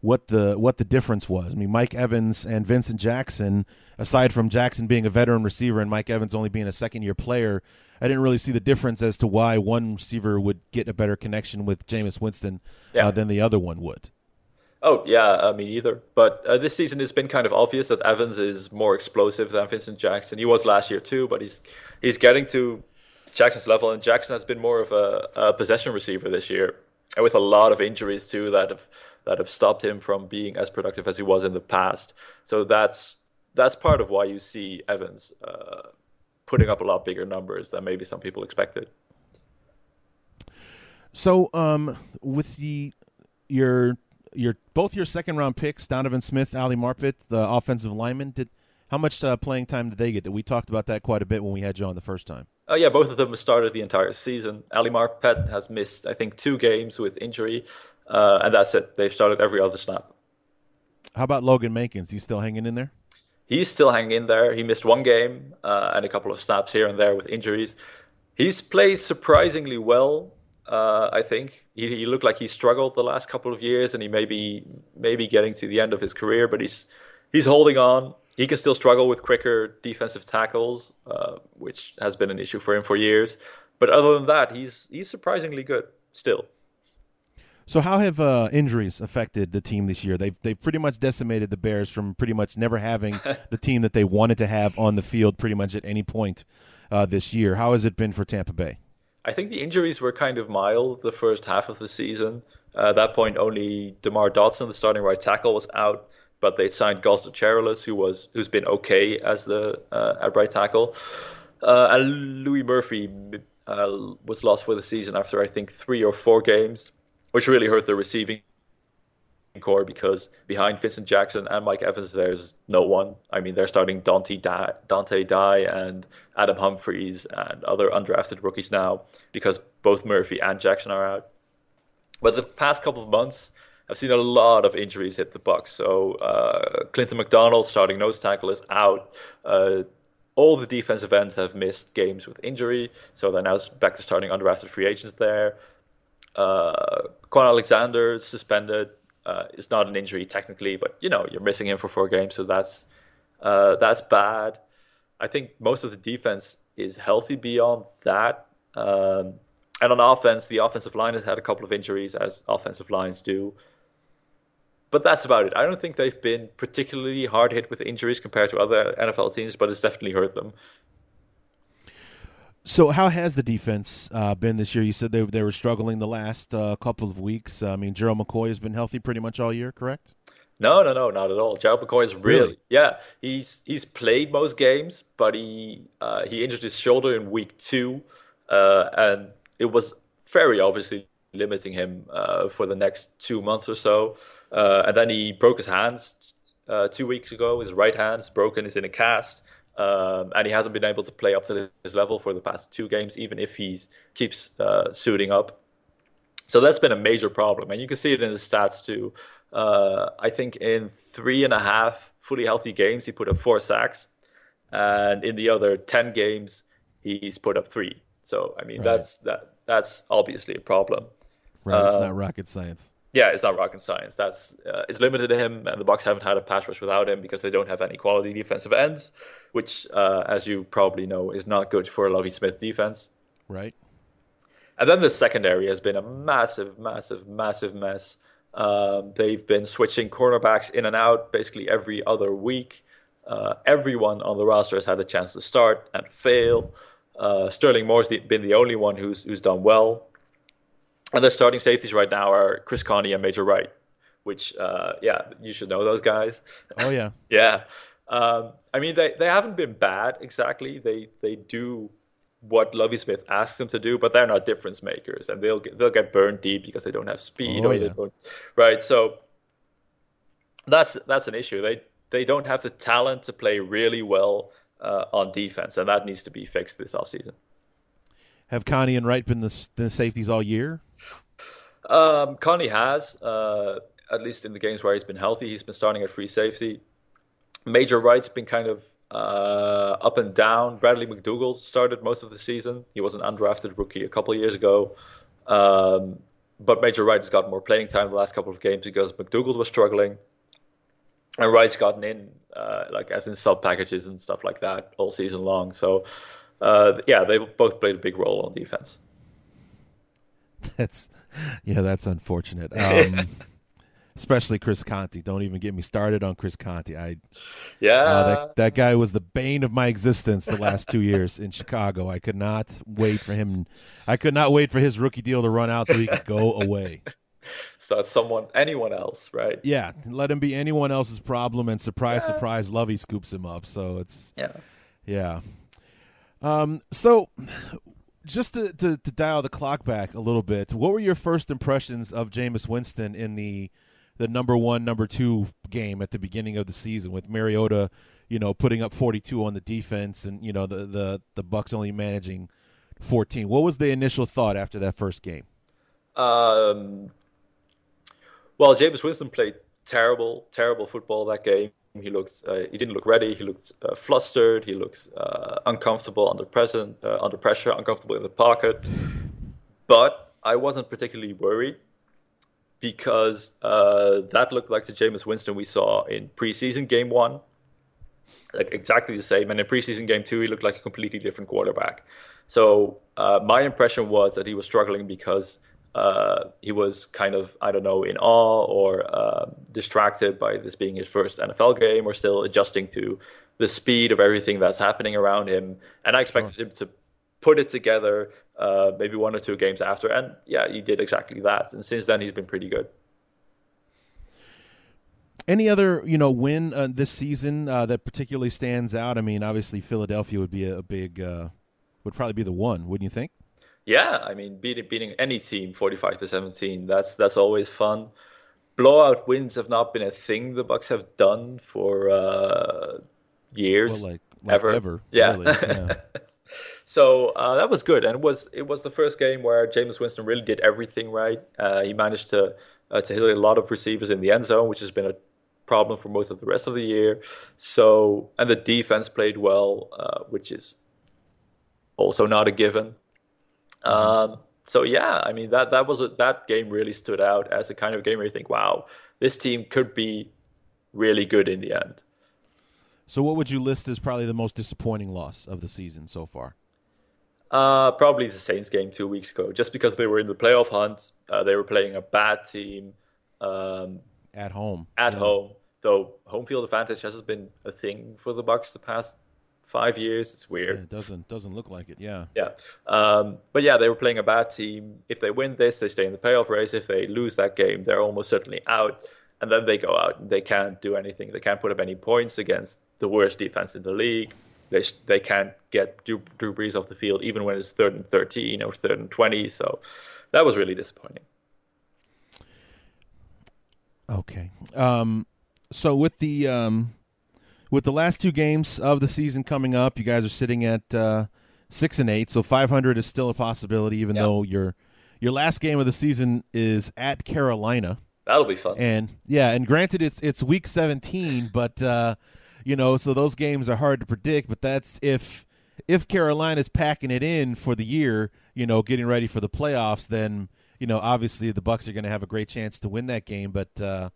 what the what the difference was. I mean, Mike Evans and Vincent Jackson, aside from Jackson being a veteran receiver and Mike Evans only being a second year player, I didn't really see the difference as to why one receiver would get a better connection with Jameis Winston uh, yeah. uh, than the other one would. Oh yeah, I mean either. But uh, this season it's been kind of obvious that Evans is more explosive than Vincent Jackson. He was last year too, but he's he's getting to Jackson's level, and Jackson has been more of a, a possession receiver this year, and with a lot of injuries too that have that have stopped him from being as productive as he was in the past. So that's that's part of why you see Evans uh, putting up a lot bigger numbers than maybe some people expected. So, um, with the your your both your second round picks, Donovan Smith, Ali Marpet, the offensive lineman. Did how much uh, playing time did they get? We talked about that quite a bit when we had you on the first time. Oh yeah, both of them started the entire season. Ali Marpet has missed, I think, two games with injury, uh, and that's it. They've started every other snap. How about Logan Mankins? He's still hanging in there. He's still hanging in there. He missed one game uh, and a couple of snaps here and there with injuries. He's played surprisingly well uh, I think he, he, looked like he struggled the last couple of years, and he may be maybe getting to the end of his career, but he's he's holding on. He can still struggle with quicker defensive tackles, uh, which has been an issue for him for years. But other than that, he's he's surprisingly good still. So how have uh, injuries affected the team this year? They've they've pretty much decimated the Bears from pretty much never having the team that they wanted to have on the field pretty much at any point uh, this year. How has it been for Tampa Bay? I think the injuries were kind of mild the first half of the season. Uh, at that point, only Demar Dotson, the starting right tackle, was out, but they signed Gosder Cherilus, who was who's been okay as the uh, at right tackle, uh, and Louis Murphy uh, was lost for the season after I think three or four games, which really hurt the receiving core because behind Vincent Jackson and Mike Evans, there's no one. I mean, they're starting Donteea Dye, Donteea Dye and Adam Humphries and other undrafted rookies now because both Murphy and Jackson are out. But the past couple of months, I've seen a lot of injuries hit the Bucs. So uh, Clinton McDonald, starting nose tackle, is out. Uh, all the defensive ends have missed games with injury, so they're now back to starting undrafted free agents there. Uh, Kwon Alexander suspended. Uh, it's not an injury technically, but you know you're missing him for four games, so that's uh, that's bad. I think most of the defense is healthy beyond that. Um, and on offense, the offensive line has had a couple of injuries, as offensive lines do. But that's about it. I don't think they've been particularly hard hit with injuries compared to other NFL teams, but it's definitely hurt them. So, how has the defense uh, been this year? You said they they were struggling the last uh, couple of weeks. I mean, Gerald McCoy has been healthy pretty much all year, correct? No, no, no, not at all. Gerald McCoy is really, really? yeah. He's he's played most games, but he uh, he injured his shoulder in week two, uh, and it was very obviously limiting him uh, for the next two months or so. Uh, and then he broke his hands uh, two weeks ago. His right hand's broken. He's in a cast. Um, and he hasn't been able to play up to his level for the past two games, even if he keeps uh, suiting up. So that's been a major problem, and you can see it in his stats too. Uh, I think in three and a half fully healthy games, he put up four sacks, and in the other ten games, he's put up three. So I mean, right. that's that that's obviously a problem. Right, it's not um, rocket science. Yeah, it's not rocket science. That's uh, it's limited to him, and the Bucs haven't had a pass rush without him because they don't have any quality defensive ends, which, uh, as you probably know, is not good for a Lovie Smith defense. Right. And then the secondary has been a massive, massive, massive mess. Um, they've been switching cornerbacks in and out basically every other week. Uh, everyone on the roster has had a chance to start and fail. Uh, Sterling Moore's the, been the only one who's who's done well. And the starting safeties right now are Chris Conte and Major Wright, which uh, yeah, you should know those guys. Oh yeah, yeah. Um, I mean, they, they haven't been bad exactly. They they do what Lovie Smith asks them to do, but they're not difference makers, and they'll get, they'll get burned deep because they don't have speed oh, or yeah. they don't, right. So that's that's an issue. They they don't have the talent to play really well uh, on defense, and that needs to be fixed this offseason. Have Conte and Wright been the, the safeties all year? Um, Conte has, uh, at least in the games where he's been healthy. He's been starting at free safety. Major Wright's been kind of uh, up and down. Bradley McDougald started most of the season. He was an undrafted rookie a couple of years ago. Um, but Major Wright has got more playing time the last couple of games because McDougald was struggling. And Wright's gotten in, uh, like as in sub packages and stuff like that all season long. So uh, yeah, they both played a big role on defense. That's yeah, that's unfortunate. Um, especially Chris Conte. Don't even get me started on Chris Conte. I yeah, uh, that, that guy was the bane of my existence the last two years in Chicago. I could not wait for him. I could not wait for his rookie deal to run out so he could go away. So someone, anyone else, right? Yeah, let him be anyone else's problem, and surprise, yeah. surprise, Lovie scoops him up. So it's yeah, yeah. Um, so just to, to, to, dial the clock back a little bit, what were your first impressions of Jameis Winston in the the number one, number two game at the beginning of the season with Mariota, you know, putting up forty two on the defense and, you know, the, the, the Bucs only managing fourteen. What was the initial thought after that first game? Um well, Jameis Winston played terrible, terrible football that game. He looks uh, he didn't look ready. He looked uh, flustered. He looks uh, uncomfortable under present uh, under pressure, uncomfortable in the pocket. But I wasn't particularly worried because uh, that looked like the Jameis Winston we saw in preseason game one, like exactly the same. And in preseason game two, he looked like a completely different quarterback. So my impression was that he was struggling because uh, he was kind of I don't know in awe or uh, distracted by this being his first NFL game, or still adjusting to the speed of everything that's happening around him. And I expected sure. him to put it together uh, maybe one or two games after, and yeah, he did exactly that. And since then, he's been pretty good. Any other, you know, win uh, this season uh, that particularly stands out? I mean, obviously Philadelphia would be a, a big, uh, would probably be the one, wouldn't you think? Yeah, I mean, beating beating any team forty-five to seventeen, that's that's always fun. Blowout wins have not been a thing the Bucs have done for uh, years, well, like, like ever. ever. Yeah. Really, yeah. so uh, that was good, and it was it was the first game where Jameis Winston really did everything right. Uh, he managed to uh, to hit a lot of receivers in the end zone, which has been a problem for most of the rest of the year. So and the defense played well, uh, which is also not a given. Um, so yeah, I mean that that was a, that game really stood out as a kind of game where you think, wow, this team could be really good in the end. So, what would you list as probably the most disappointing loss of the season so far? Uh, probably the Saints game two weeks ago, just because they were in the playoff hunt. Uh, they were playing a bad team um, at home. At yeah. home, though, home field advantage hasn't been a thing for the Bucs the past five years. It's weird. Yeah, it doesn't doesn't look like it. Yeah. Yeah. Um, but yeah, they were playing a bad team. If they win this, they stay in the playoff race. If they lose that game, they're almost certainly out. and then they go out and they can't do anything. They can't put up any points against the worst defense in the league. They they can't get Drew, Drew Brees off the field even when it's third and thirteen or third and twenty. So that was really disappointing. Okay. Um, so with the um, with the last two games of the season coming up, you guys are sitting at uh, six and eight. So five hundred is still a possibility, even yep. though your your last game of the season is at Carolina. That'll be fun. And yeah, and granted, it's it's week seventeen, but uh, you know, so those games are hard to predict. But that's if if Carolina's packing it in for the year, you know, getting ready for the playoffs, then you know, obviously the Bucks are going to have a great chance to win that game. But uh,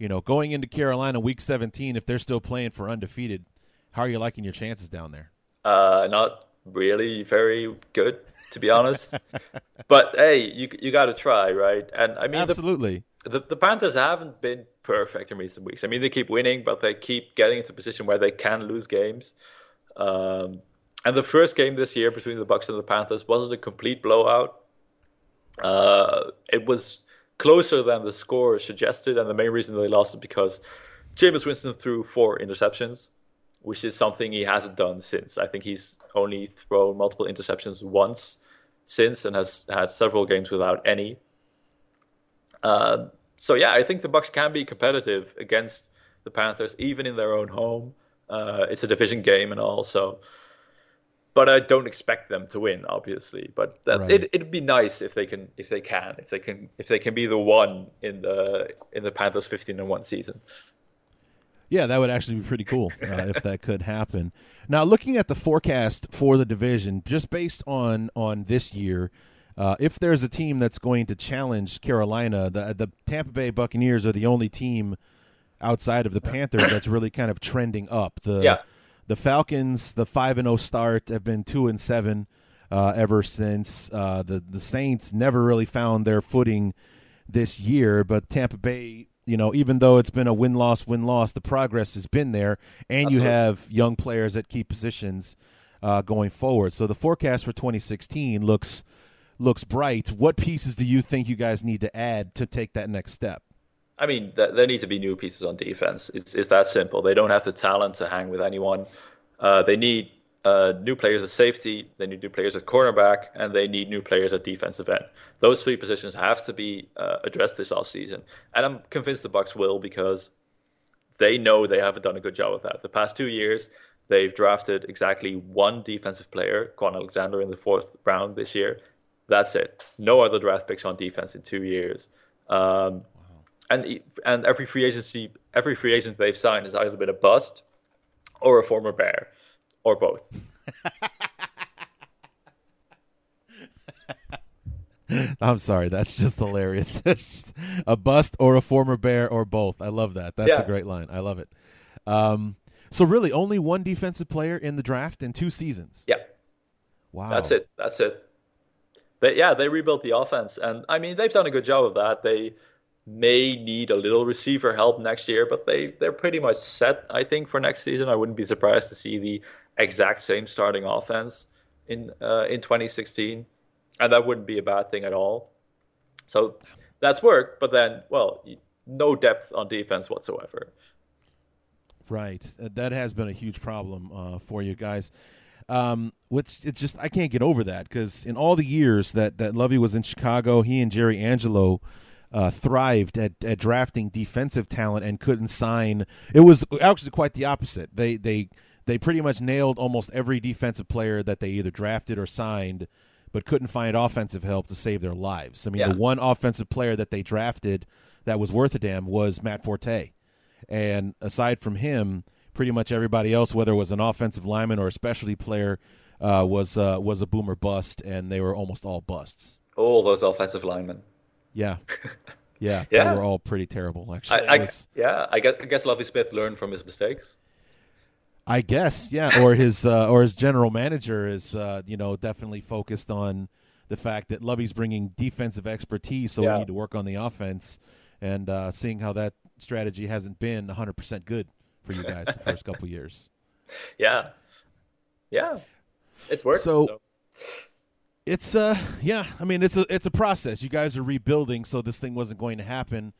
you know, going into Carolina week 17, if they're still playing for undefeated, how are you liking your chances down there? Uh, not really very good, to be honest. but hey, you you got to try, right? And I mean, absolutely. The, the, the Panthers haven't been perfect in recent weeks. I mean, they keep winning, but they keep getting into a position where they can lose games. Um, and the first game this year between the Bucks and the Panthers wasn't a complete blowout. Uh, it was closer than the score suggested, and the main reason they lost is because Jameis Winston threw four interceptions, which is something he hasn't done since. I think he's only thrown multiple interceptions once since, and has had several games without any. Uh, so yeah, I think the Bucks can be competitive against the Panthers, even in their own home. Uh, it's a division game and all, so but I don't expect them to win, obviously. But that, right. it, would be nice if they can, if they can, if they can, if they can be the one in the in the Panthers' fifteen and one season. Yeah, that would actually be pretty cool uh, if that could happen. Now, looking at the forecast for the division, just based on on this year, uh, if there's a team that's going to challenge Carolina, the the Tampa Bay Buccaneers are the only team outside of the Panthers that's really kind of trending up. The yeah the Falcons, the five and zero oh start, have been two and seven uh, ever since. Uh, the the Saints never really found their footing this year, but Tampa Bay, you know, even though it's been a win loss win loss, the progress has been there, and Absolutely. you have young players at key positions uh, going forward. So the forecast for 2016 looks looks bright. What pieces do you think you guys need to add to take that next step? I mean, th- there need to be new pieces on defense. It's, it's that simple. They don't have the talent to hang with anyone. Uh, they need uh, new players at safety, they need new players at cornerback, and they need new players at defensive end. Those three positions have to be uh, addressed this offseason. And I'm convinced the Bucs will because they know they haven't done a good job of that. The past two years, they've drafted exactly one defensive player, Kwon Alexander, in the fourth round this year. That's it. No other draft picks on defense in two years. Um, and and every free agency, every free agent they've signed has either been a bust or a former bear, or both. I'm sorry, that's just hilarious. a bust or a former bear or both. I love that. That's yeah. a great line. I love it. Um, so really, only one defensive player in the draft in two seasons. Yeah. Wow. That's it. That's it. But yeah, they rebuilt the offense, and I mean they've done a good job of that. They may need a little receiver help next year, but they they're pretty much set. I think for next season, I wouldn't be surprised to see the exact same starting offense in uh, in 2016, and that wouldn't be a bad thing at all. So that's worked, but then well, no depth on defense whatsoever. Right, uh, that has been a huge problem uh, for you guys. Um, which it just I can't get over that because in all the years that that Lovie was in Chicago, he and Jerry Angelo uh, thrived at, at drafting defensive talent and couldn't sign. It was actually quite the opposite. They they they pretty much nailed almost every defensive player that they either drafted or signed, but couldn't find offensive help to save their lives. I mean, yeah. the one offensive player that they drafted that was worth a damn was Matt Forte, and aside from him, pretty much everybody else, whether it was an offensive lineman or a specialty player, uh, was uh, was a boomer bust, and they were almost all busts. All those offensive linemen. Yeah. Yeah, yeah. they were all pretty terrible. Actually, I, I was, yeah, I guess I guess Lovie Smith learned from his mistakes. I guess, yeah, or his uh, or his general manager is, uh, you know, definitely focused on the fact that Lovie's bringing defensive expertise, so yeah. we need to work on the offense, and uh, seeing how that strategy hasn't been 100 percent good for you guys the first couple years. Yeah, yeah, it's worked. so. so it's uh yeah i mean it's a it's a process you guys are rebuilding so this thing wasn't going to happen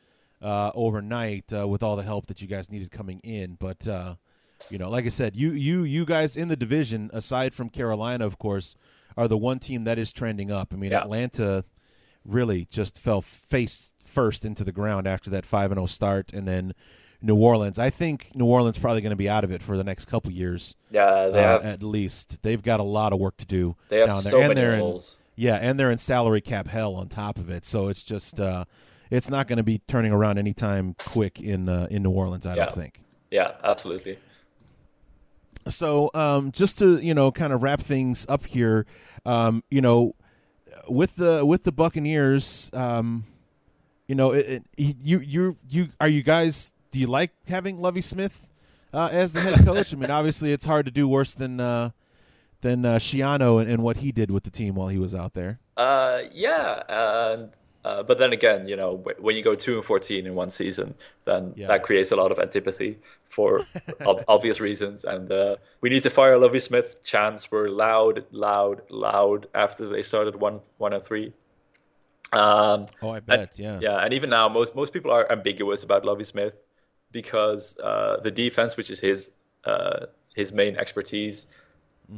uh, overnight uh, with all the help that you guys needed coming in. But uh, you know, like I said, you you you guys in the division, aside from Carolina, of course, are the one team that is trending up. I mean, Yeah. Atlanta really just fell face first into the ground after that five and zero start, and then New Orleans. I think New Orleans probably going to be out of it for the next couple years. Yeah, they uh, have at least they've got a lot of work to do. they have down there. so and many in, holes. yeah, and they're in salary cap hell on top of it. So it's just uh, it's not going to be turning around anytime quick in uh, in New Orleans. I Yeah. don't think. Yeah, absolutely. So um, just to you know kind of wrap things up here, um, you know, with the with the Buccaneers, um, you know, it, it, you you you are you guys? Do you like having Lovie Smith uh, as the head coach? I mean, obviously it's hard to do worse than uh, than uh, Schiano and, and what he did with the team while he was out there. Uh, yeah, and uh, but then again, you know, when you go two and fourteen in one season, then Yeah. that creates a lot of antipathy for ob- obvious reasons. And uh, we need to fire Lovie Smith. Chants were loud, loud, loud after they started one, one and three. Um, Oh, I and- bet. yeah. yeah, and even now, most most people are ambiguous about Lovie Smith because uh, the defense, which is his uh, his main expertise,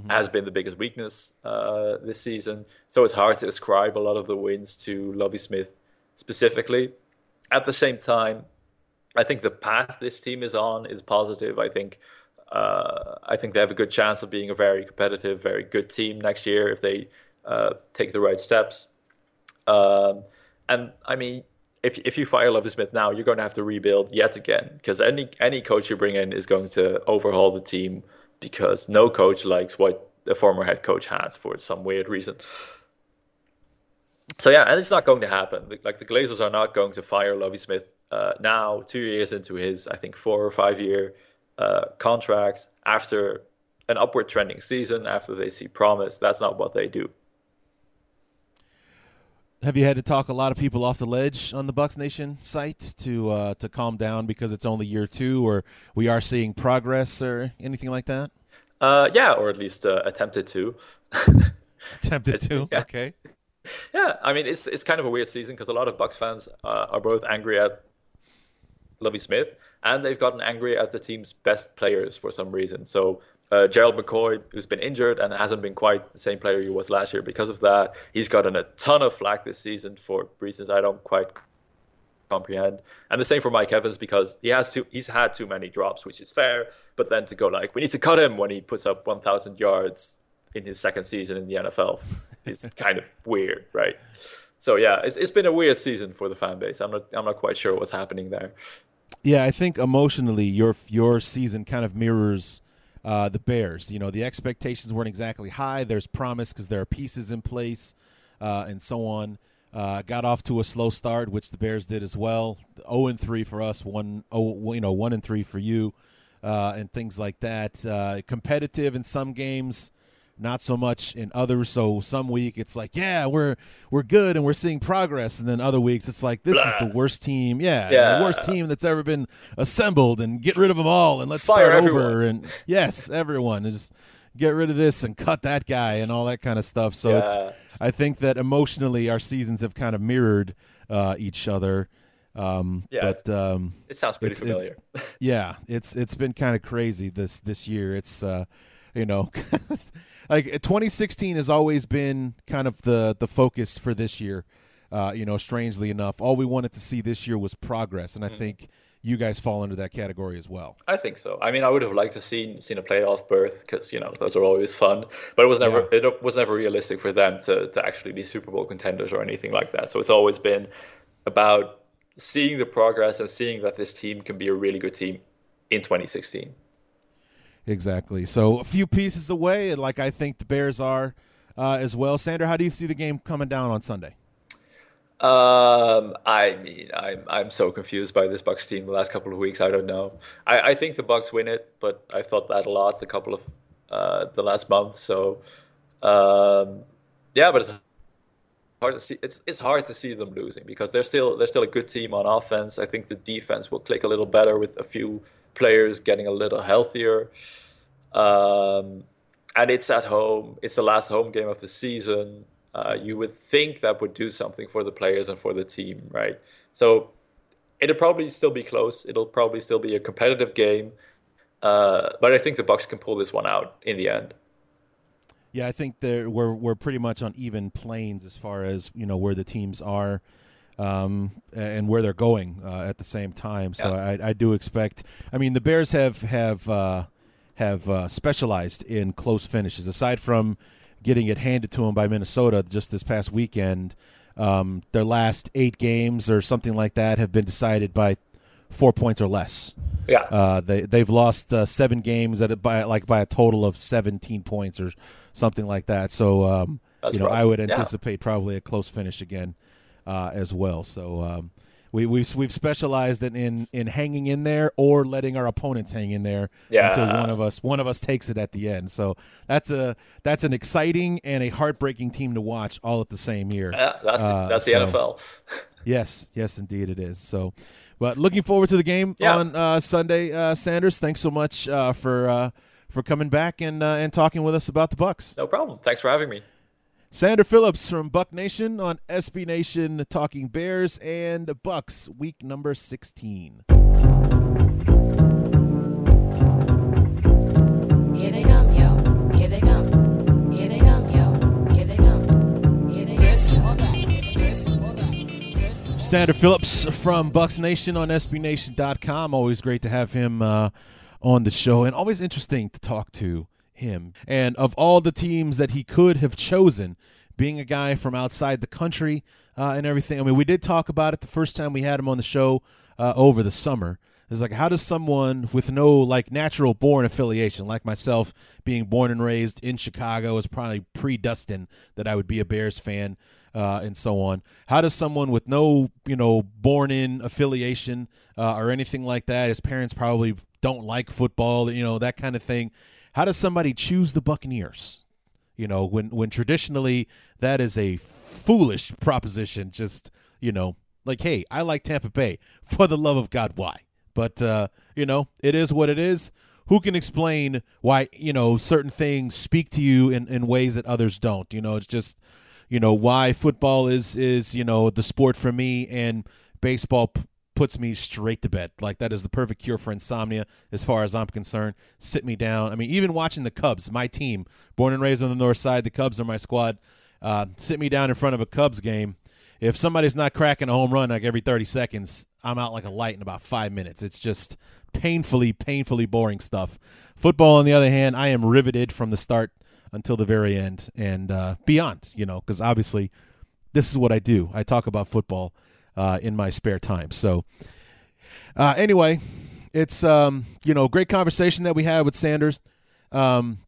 has been the biggest weakness uh, this season. So it's hard to ascribe a lot of the wins to Lovie Smith specifically. At the same time, I think the path this team is on is positive. I think uh, I think they have a good chance of being a very competitive, very good team next year if they uh, take the right steps. Um, and I mean, if if you fire Lovie Smith now, you're going to have to rebuild yet again because any any coach you bring in is going to overhaul the team because no coach likes what the former head coach has for some weird reason. So yeah, and it's not going to happen. Like- the Glazers are not going to fire Lovie Smith uh, now, two years into his, I think, four or five year uh, contract after an upward trending season, after they see promise. That's not what they do. Have you had to talk a lot of people off the ledge on the Bucs Nation site to uh, to calm down because it's only year two, or we are seeing progress, or anything like that? Uh, yeah, or at least uh, attempted to. Tempted to. yeah. Okay. Yeah, I mean it's it's kind of a weird season because a lot of Bucs fans uh, are both angry at Lovie Smith and they've gotten angry at the team's best players for some reason. So uh, Gerald McCoy, who's been injured and hasn't been quite the same player he was last year because of that, he's gotten a ton of flack this season for reasons I don't quite comprehend. And the same for Mike Evans because he has too he's had too many drops, which is fair. But then to go like we need to cut him when he puts up 1,000 yards in his second season in the NFL is kind of weird, right? So yeah, it's it's been a weird season for the fan base. I'm not I'm not quite sure what's happening there. Yeah, I think emotionally your your season kind of mirrors uh, the Bears. You know, the expectations weren't exactly high. There's promise because there are pieces in place uh, and so on. Uh, got off to a slow start, which the Bears did as well. Zero and three for us, one oh, you know one and three for you, uh, and things like that. Uh, competitive in some games, not so much in others. So some week it's like, yeah, we're we're good and we're seeing progress, and then other weeks it's like, this is the worst team, yeah, Yeah. the worst team that's ever been assembled, and get rid of them all, and let's Fire start everyone. over. And yes, everyone is get rid of this and cut that guy and all that kind of stuff. So Yeah. it's I think that emotionally our seasons have kind of mirrored uh, each other. Um, Yeah. But um, It sounds pretty It's- it- familiar. yeah, it's it's been kind of crazy this this year. It's uh, you know, like 2016 has always been kind of the the focus for this year. Uh, you know, strangely enough, all we wanted to see this year was progress, and I think you guys fall into that category as well. I think so. I mean, I would have liked to seen seen a playoff berth because you know those are always fun, but it was never it was never realistic for them to to actually be Super Bowl contenders or anything like that. So it's always been about seeing the progress and seeing that this team can be a really good team in 2016. Exactly. So a few pieces away, like I think the Bears are uh, as well. Sander, how do you see the game coming down on Sunday? Um, I mean, I'm I'm so confused by this Bucs team the last couple of weeks. I don't know. I, I think the Bucs win it, but I thought that a lot the couple of uh, the last month. So, um, yeah, but it's hard to see. It's it's hard to see them losing because they're still they're still a good team on offense. I think the defense will click a little better with a few players getting a little healthier. Um, and it's at home. It's the last home game of the season. Uh, you would think that would do something for the players and for the team, right? So it'll probably still be close. It'll probably still be a competitive game, uh, but I think the Bucs can pull this one out in the end. Yeah, I think we're we're pretty much on even planes as far as you know where the teams are um, and where they're going uh, at the same time. So yeah. I, I, do expect. I mean, the Bears have have uh, have uh, specialized in close finishes. Aside from getting it handed to them by Minnesota just this past weekend, um, their last eight games or something like that have been decided by four points or less. Yeah, uh, they they've lost uh, seven games at a, by like by a total of seventeen points or something like that. So um, you know, I would anticipate yeah. probably a close finish again uh, as well. So um, we, we've we've specialized in, in, in hanging in there or letting our opponents hang in there yeah. until one of us one of us takes it at the end. So that's a that's an exciting and a heartbreaking team to watch all at the same year. Yeah, that's uh, that's the so, NFL. yes, yes, indeed it is. So. But looking forward to the game yeah. on uh, Sunday, uh, Sanders. Thanks so much uh, for uh, for coming back and and talking with us about the Bucs. No problem. Thanks for having me. Sander Phillips from Buck Nation on SB Nation talking Bears and Bucs week number 16. Here they come, yo. Here they come. Here they come, yo. Here they come. Here they come. Sander Phillips from Bucs Nation on SBNation.com. Always great to have him uh, on the show and always interesting to talk to him. And of all the teams that he could have chosen, being a guy from outside the country uh, and everything, I mean, we did talk about it the first time we had him on the show uh, over the summer. It's like, how does someone with no like natural born affiliation, like myself, being born and raised in Chicago, is probably predestined that I would be a Bears fan uh, and so on. How does someone with no, you know, born in affiliation uh, or anything like that, his parents probably don't like football, you know, that kind of thing. How does somebody choose the Buccaneers? You know, when when traditionally that is a foolish proposition. Just you know, like, hey, I like Tampa Bay for the love of God. Why? But uh, you know, it is what it is. Who can explain why you know certain things speak to you in, in ways that others don't? You know, it's just you know why football is is you know the sport for me and baseball p- puts me straight to bed. Like that is the perfect cure for insomnia as far as I'm concerned. Sit me down. I mean, even watching the Cubs, my team, born and raised on the north side, the Cubs are my squad. Uh, sit me down in front of a Cubs game. If somebody's not cracking a home run like every 30 seconds, I'm out like a light in about five minutes. It's just painfully, painfully boring stuff. Football, on the other hand, I am riveted from the start until the very end and uh, beyond, you know, because obviously this is what I do. I talk about football uh, in my spare time. So, uh, anyway, it's um, you know great conversation that we had with Sanders. Um,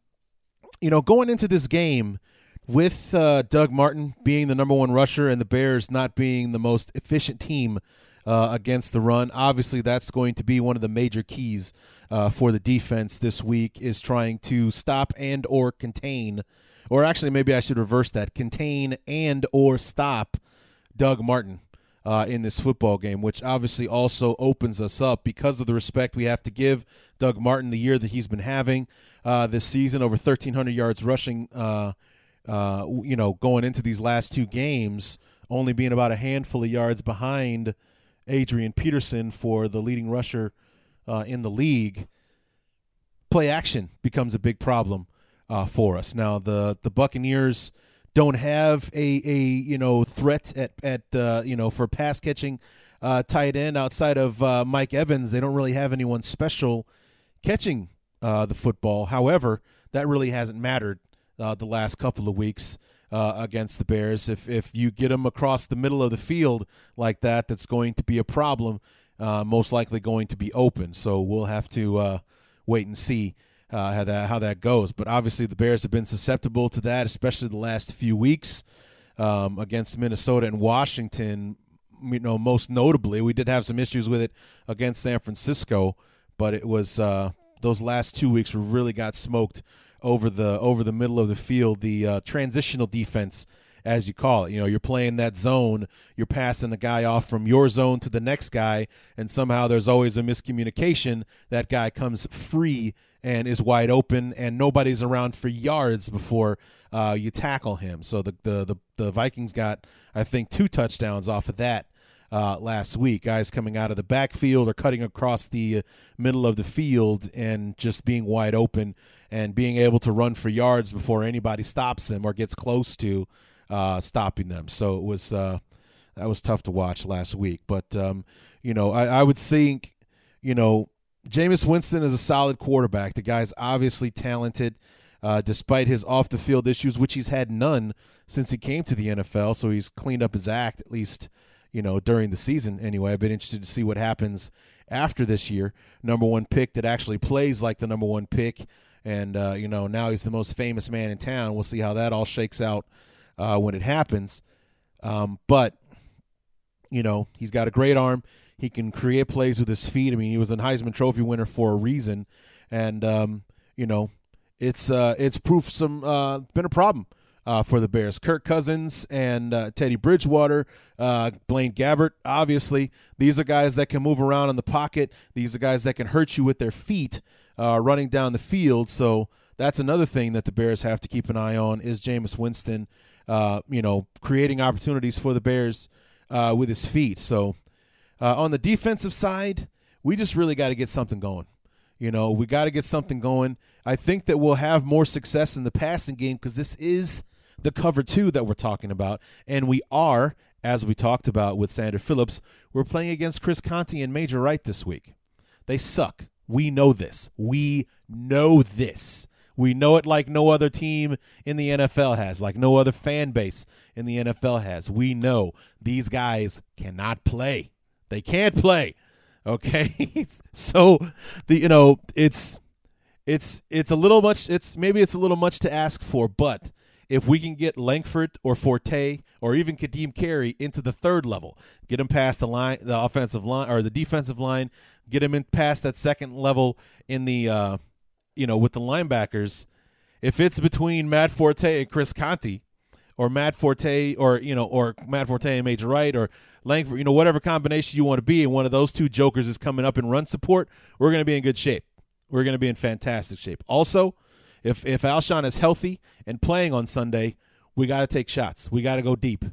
you know, going into this game with uh, Doug Martin being the number one rusher and the Bears not being the most efficient team uh, against the run, obviously that's going to be one of the major keys uh, for the defense this week is trying to stop and or contain, or actually maybe I should reverse that: contain and or stop Doug Martin uh, in this football game, which obviously also opens us up because of the respect we have to give Doug Martin the year that he's been having uh, this season, over 1,300 yards rushing. Uh, uh, you know, going into these last two games, only being about a handful of yards behind Adrian Peterson for the leading rusher uh, in the league. Play action becomes a big problem uh, for us now. The the Buccaneers don't have a a you know threat at at uh, you know for pass catching uh, tight end outside of uh, Mike Evans. They don't really have anyone special catching uh, the football. However, that really hasn't mattered uh, the last couple of weeks. Uh, against the Bears, if if you get them across the middle of the field like that, that's going to be a problem. most likely going to be open. So we'll have to wait and see uh, how that how that goes. But obviously, the Bears have been susceptible to that, especially the last few weeks um, against Minnesota and Washington. You know, most notably, we did have some issues with it against San Francisco, but it was uh, those last two weeks really got smoked over the over the middle of the field. The uh, transitional defense as you call it. You know, you're playing that zone, you're passing the guy off from your zone to the next guy, and somehow there's always a miscommunication. That guy comes free and is wide open, and nobody's around for yards before uh, you tackle him. So the, the the the Vikings got, I think, two touchdowns off of that. uh, last week. Guys coming out of the backfield or cutting across the uh, middle of the field and just being wide open and being able to run for yards before anybody stops them or gets close to uh, stopping them. So it was uh, that was tough to watch last week. But um, you know, I, I would think, you know, Jameis Winston is a solid quarterback. The guy's obviously talented, uh, despite his off the field issues, which he's had none since he came to the NFL. So he's cleaned up his act at least, you know, during the season. Anyway, I've been interested to see what happens after this year. Number one pick that actually plays like the number one pick, and uh, you know now he's the most famous man in town. We'll see how that all shakes out uh, when it happens. Um, but you know he's got a great arm. He can create plays with his feet. I mean, he was a Heisman Trophy winner for a reason, and um, you know, it's uh, it's proof some uh, been a problem uh, for the Bears. Kirk Cousins and uh, Teddy Bridgewater, uh, Blaine Gabbert. Obviously, these are guys that can move around in the pocket. These are guys that can hurt you with their feet uh, running down the field. So that's another thing that the Bears have to keep an eye on is Jameis Winston. you know, creating opportunities for the Bears with his feet. So uh, on the defensive side, we just really got to get something going. You know, we got to get something going. I think that we'll have more success in the passing game because this is the cover two that we're talking about. And we are, as we talked about with Sander Phillips, we're playing against Chris Conte and Major Wright this week. They suck. We know this. We know this. We know it like no other team in the NFL has, like no other fan base in the NFL has. We know these guys cannot play. They can't play. Okay, so the you know it's it's it's a little much. It's maybe it's a little much to ask for, but if we can get Langford or Forte or even Ka'Deem Carey into the third level, get him past the line, the offensive line or the defensive line, get him in past that second level in the uh, you know with the linebackers. If it's between Matt Forte and Chris Conte, or Matt Forte or you know or Matt Forte and Major Wright or Langford, you know whatever combination you want to be, and one of those two jokers is coming up in run support, we're going to be in good shape. We're going to be in fantastic shape. Also, if if Alshon is healthy and playing on Sunday, we got to take shots. We got to go deep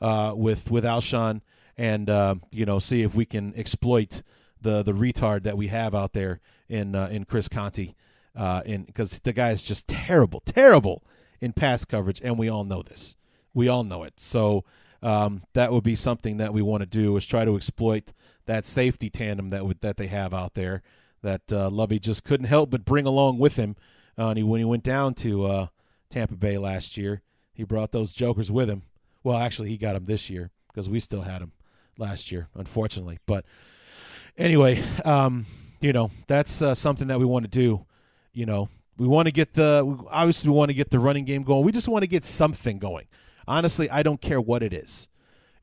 uh, with with Alshon and uh, you know see if we can exploit the the retard that we have out there in uh, in Chris Conte. Uh, in because the guy is just terrible, terrible in pass coverage, and we all know this. We all know it. So um, that would be something that we want to do is try to exploit that safety tandem that would, that they have out there that uh, Lovie just couldn't help but bring along with him. Uh, and he, when he went down to uh, Tampa Bay last year, he brought those jokers with him. Well, actually, he got them this year because we still had them last year, unfortunately. But anyway, um, you know that's uh, something that we want to do. You know, we want to get the obviously we want to get the running game going. We just want to get something going. Honestly, I don't care what it is.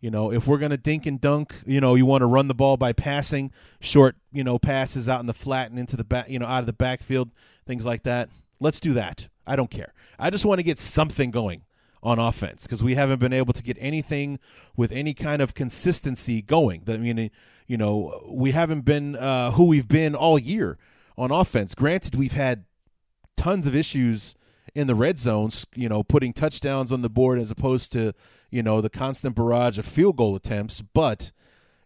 You know, if we're going to dink and dunk, you know, you want to run the ball by passing short, you know, passes out in the flat and into the back, you know, out of the backfield, things like that. Let's do that. I don't care. I just want to get something going on offense because we haven't been able to get anything with any kind of consistency going. I mean, you know, we haven't been uh, who we've been all year on offense. Granted, we've had tons of issues in the red zones, you know, putting touchdowns on the board as opposed to, you know, the constant barrage of field goal attempts. But,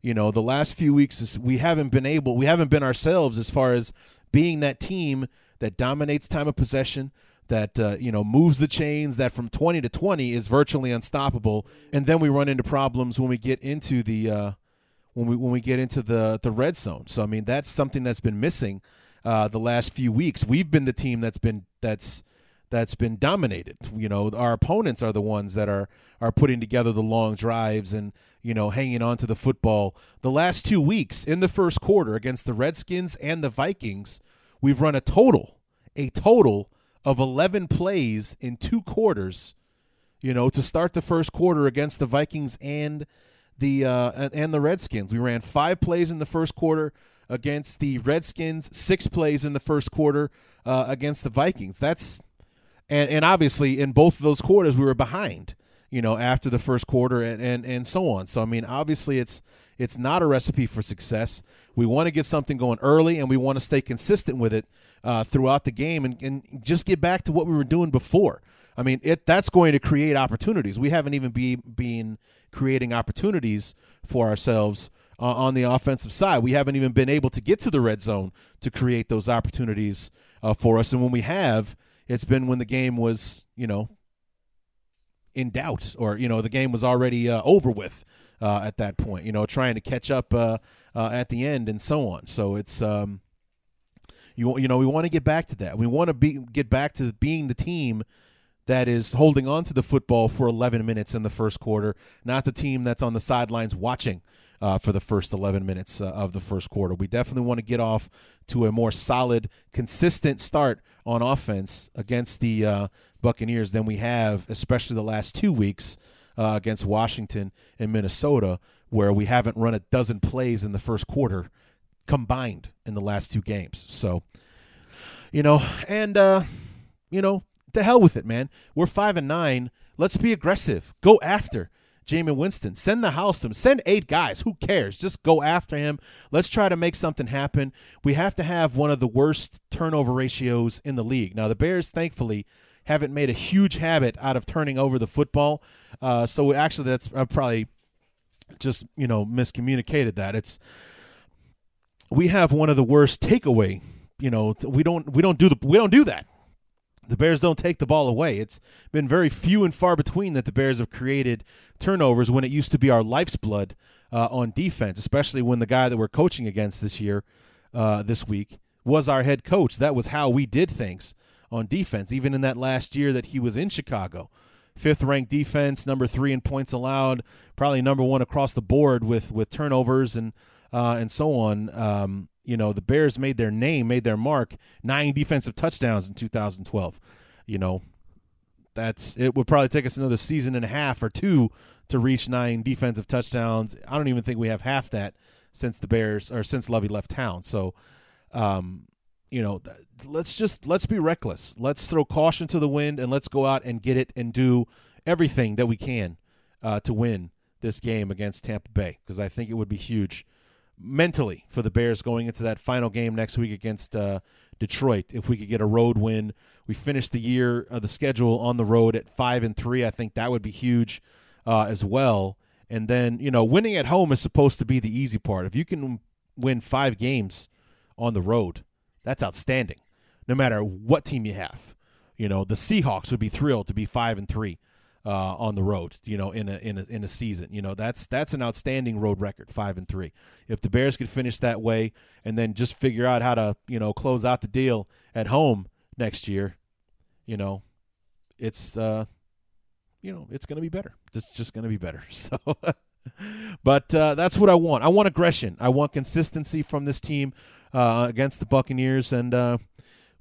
you know, the last few weeks, we haven't been able, we haven't been ourselves as far as being that team that dominates time of possession, that, uh, you know, moves the chains, that from 20 to 20 is virtually unstoppable. And then we run into problems when we get into the, uh, when we when we get into the the red zone. So I mean that's something that's been missing uh, the last few weeks. We've been the team that's been that's that's been dominated. You know, our opponents are the ones that are are putting together the long drives and you know hanging on to the football. The last two weeks in the first quarter against the Redskins and the Vikings, we've run a total a total of 11 plays in two quarters. You know, to start the first quarter against the Vikings and the uh, and the Redskins, we ran five plays in the first quarter against the Redskins, six plays in the first quarter uh, against the Vikings. That's and and obviously in both of those quarters we were behind, you know, after the first quarter and and and so on. So I mean, obviously it's It's not a recipe for success. We want to get something going early, and we want to stay consistent with it uh, throughout the game, and, and just get back to what we were doing before. I mean, it that's going to create opportunities. We haven't even be been creating opportunities for ourselves uh, on the offensive side. We haven't even been able to get to the red zone to create those opportunities uh, for us. And when we have, it's been when the game was, you know, in doubt or you know the game was already uh, over with uh, at that point. You know, trying to catch up uh, uh at the end and so on. So it's um, you you know we want to get back to that. We want to be get back to being the team that is holding on to the football for 11 minutes in the first quarter, not the team that's on the sidelines watching uh, for the first 11 minutes uh, of the first quarter. We definitely want to get off to a more solid, consistent start on offense against the uh, Buccaneers than we have, especially the last two weeks uh, against Washington and Minnesota, where we haven't run a dozen plays in the first quarter combined in the last two games. So, you know, and uh, you know, the hell with it, man. We're five and nine. Let's be aggressive. Go after. Jameis Winston. Send the house to him. Send eight guys. Who cares? Just go after him. Let's try to make something happen. We have to have one of the worst turnover ratios in the league. Now, the Bears, thankfully, haven't made a huge habit out of turning over the football. Uh, so actually, that's uh, probably just you know miscommunicated that it's we have one of the worst takeaway. You know, we don't we don't do the we don't do that. The Bears don't take the ball away. It's been very few and far between that the Bears have created turnovers when it used to be our life's blood uh, on defense, especially when the guy that we're coaching against this year, uh, this week, was our head coach. That was how we did things on defense, even in that last year that he was in Chicago. Fifth ranked defense, number three in points allowed, probably number one across the board with with turnovers and uh, and so on. Um, you know, the Bears made their name, made their mark, nine defensive touchdowns in 2012. You know, that's it would probably take us another season and a half or two to reach nine defensive touchdowns. I don't even think we have half that since the Bears or since Lovie left town. So, um, you know, let's just let's be reckless. Let's throw caution to the wind and let's go out and get it and do everything that we can uh, to win this game against Tampa Bay because I think it would be huge mentally for the Bears going into that final game next week against uh, Detroit. If we could get a road win, we finish the year uh, the schedule on the road at five and three. I think that would be huge uh, as well. And then you know, winning at home is supposed to be the easy part. If you can win five games on the road, that's outstanding. No matter what team you have, you know the Seahawks would be thrilled to be five and three uh, on the road. You know, in a in a in a season. You know, that's that's an outstanding road record, five and three. If the Bears could finish that way, and then just figure out how to you know close out the deal at home next year, you know, it's uh, you know it's going to be better. It's just going to be better. So. but uh, that's what I want. I want aggression. I want consistency from this team uh, against the Buccaneers, and uh,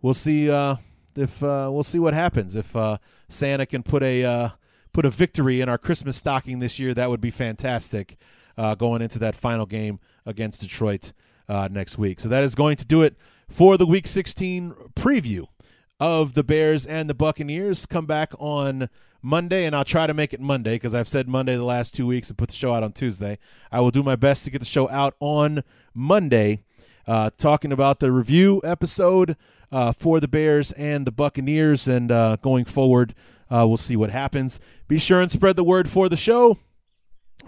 we'll see uh, if uh, we'll see what happens if uh, Santa can put a put a victory in our Christmas stocking this year, that would be fantastic uh, going into that final game against Detroit uh, next week. So that is going to do it for the Week 16 preview of the Bears and the Buccaneers. Come back on Monday, and I'll try to make it Monday because I've said Monday the last two weeks and put the show out on Tuesday. I will do my best to get the show out on Monday, uh, talking about the review episode uh, for the Bears and the Buccaneers and uh, going forward uh, we'll see what happens. Be sure and spread the word for the show.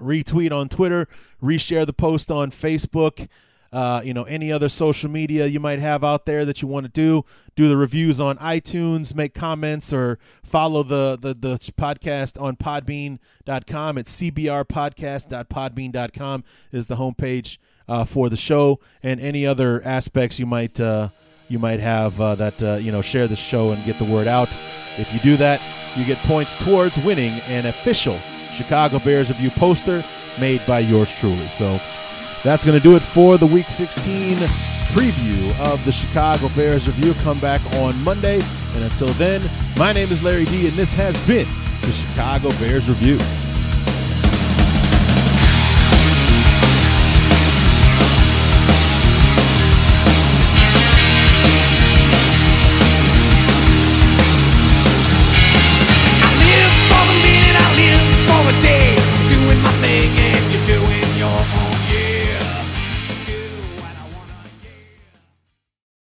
Retweet on Twitter, reshare the post on Facebook. Uh, you know, any other social media you might have out there that you want to do. Do the reviews on iTunes, make comments, or follow the, the, the podcast on podbean.com. It's cbrpodcast.podbean.com is the homepage uh, for the show and any other aspects you might uh, you might have uh, that uh, you know share the show and get the word out. If you do that, you get points towards winning an official Chicago Bears review poster made by yours truly. So that's going to do it for the Week 16 preview of the Chicago Bears review. Come back on Monday. And until then, my name is Larry D, and this has been the Chicago Bears Review.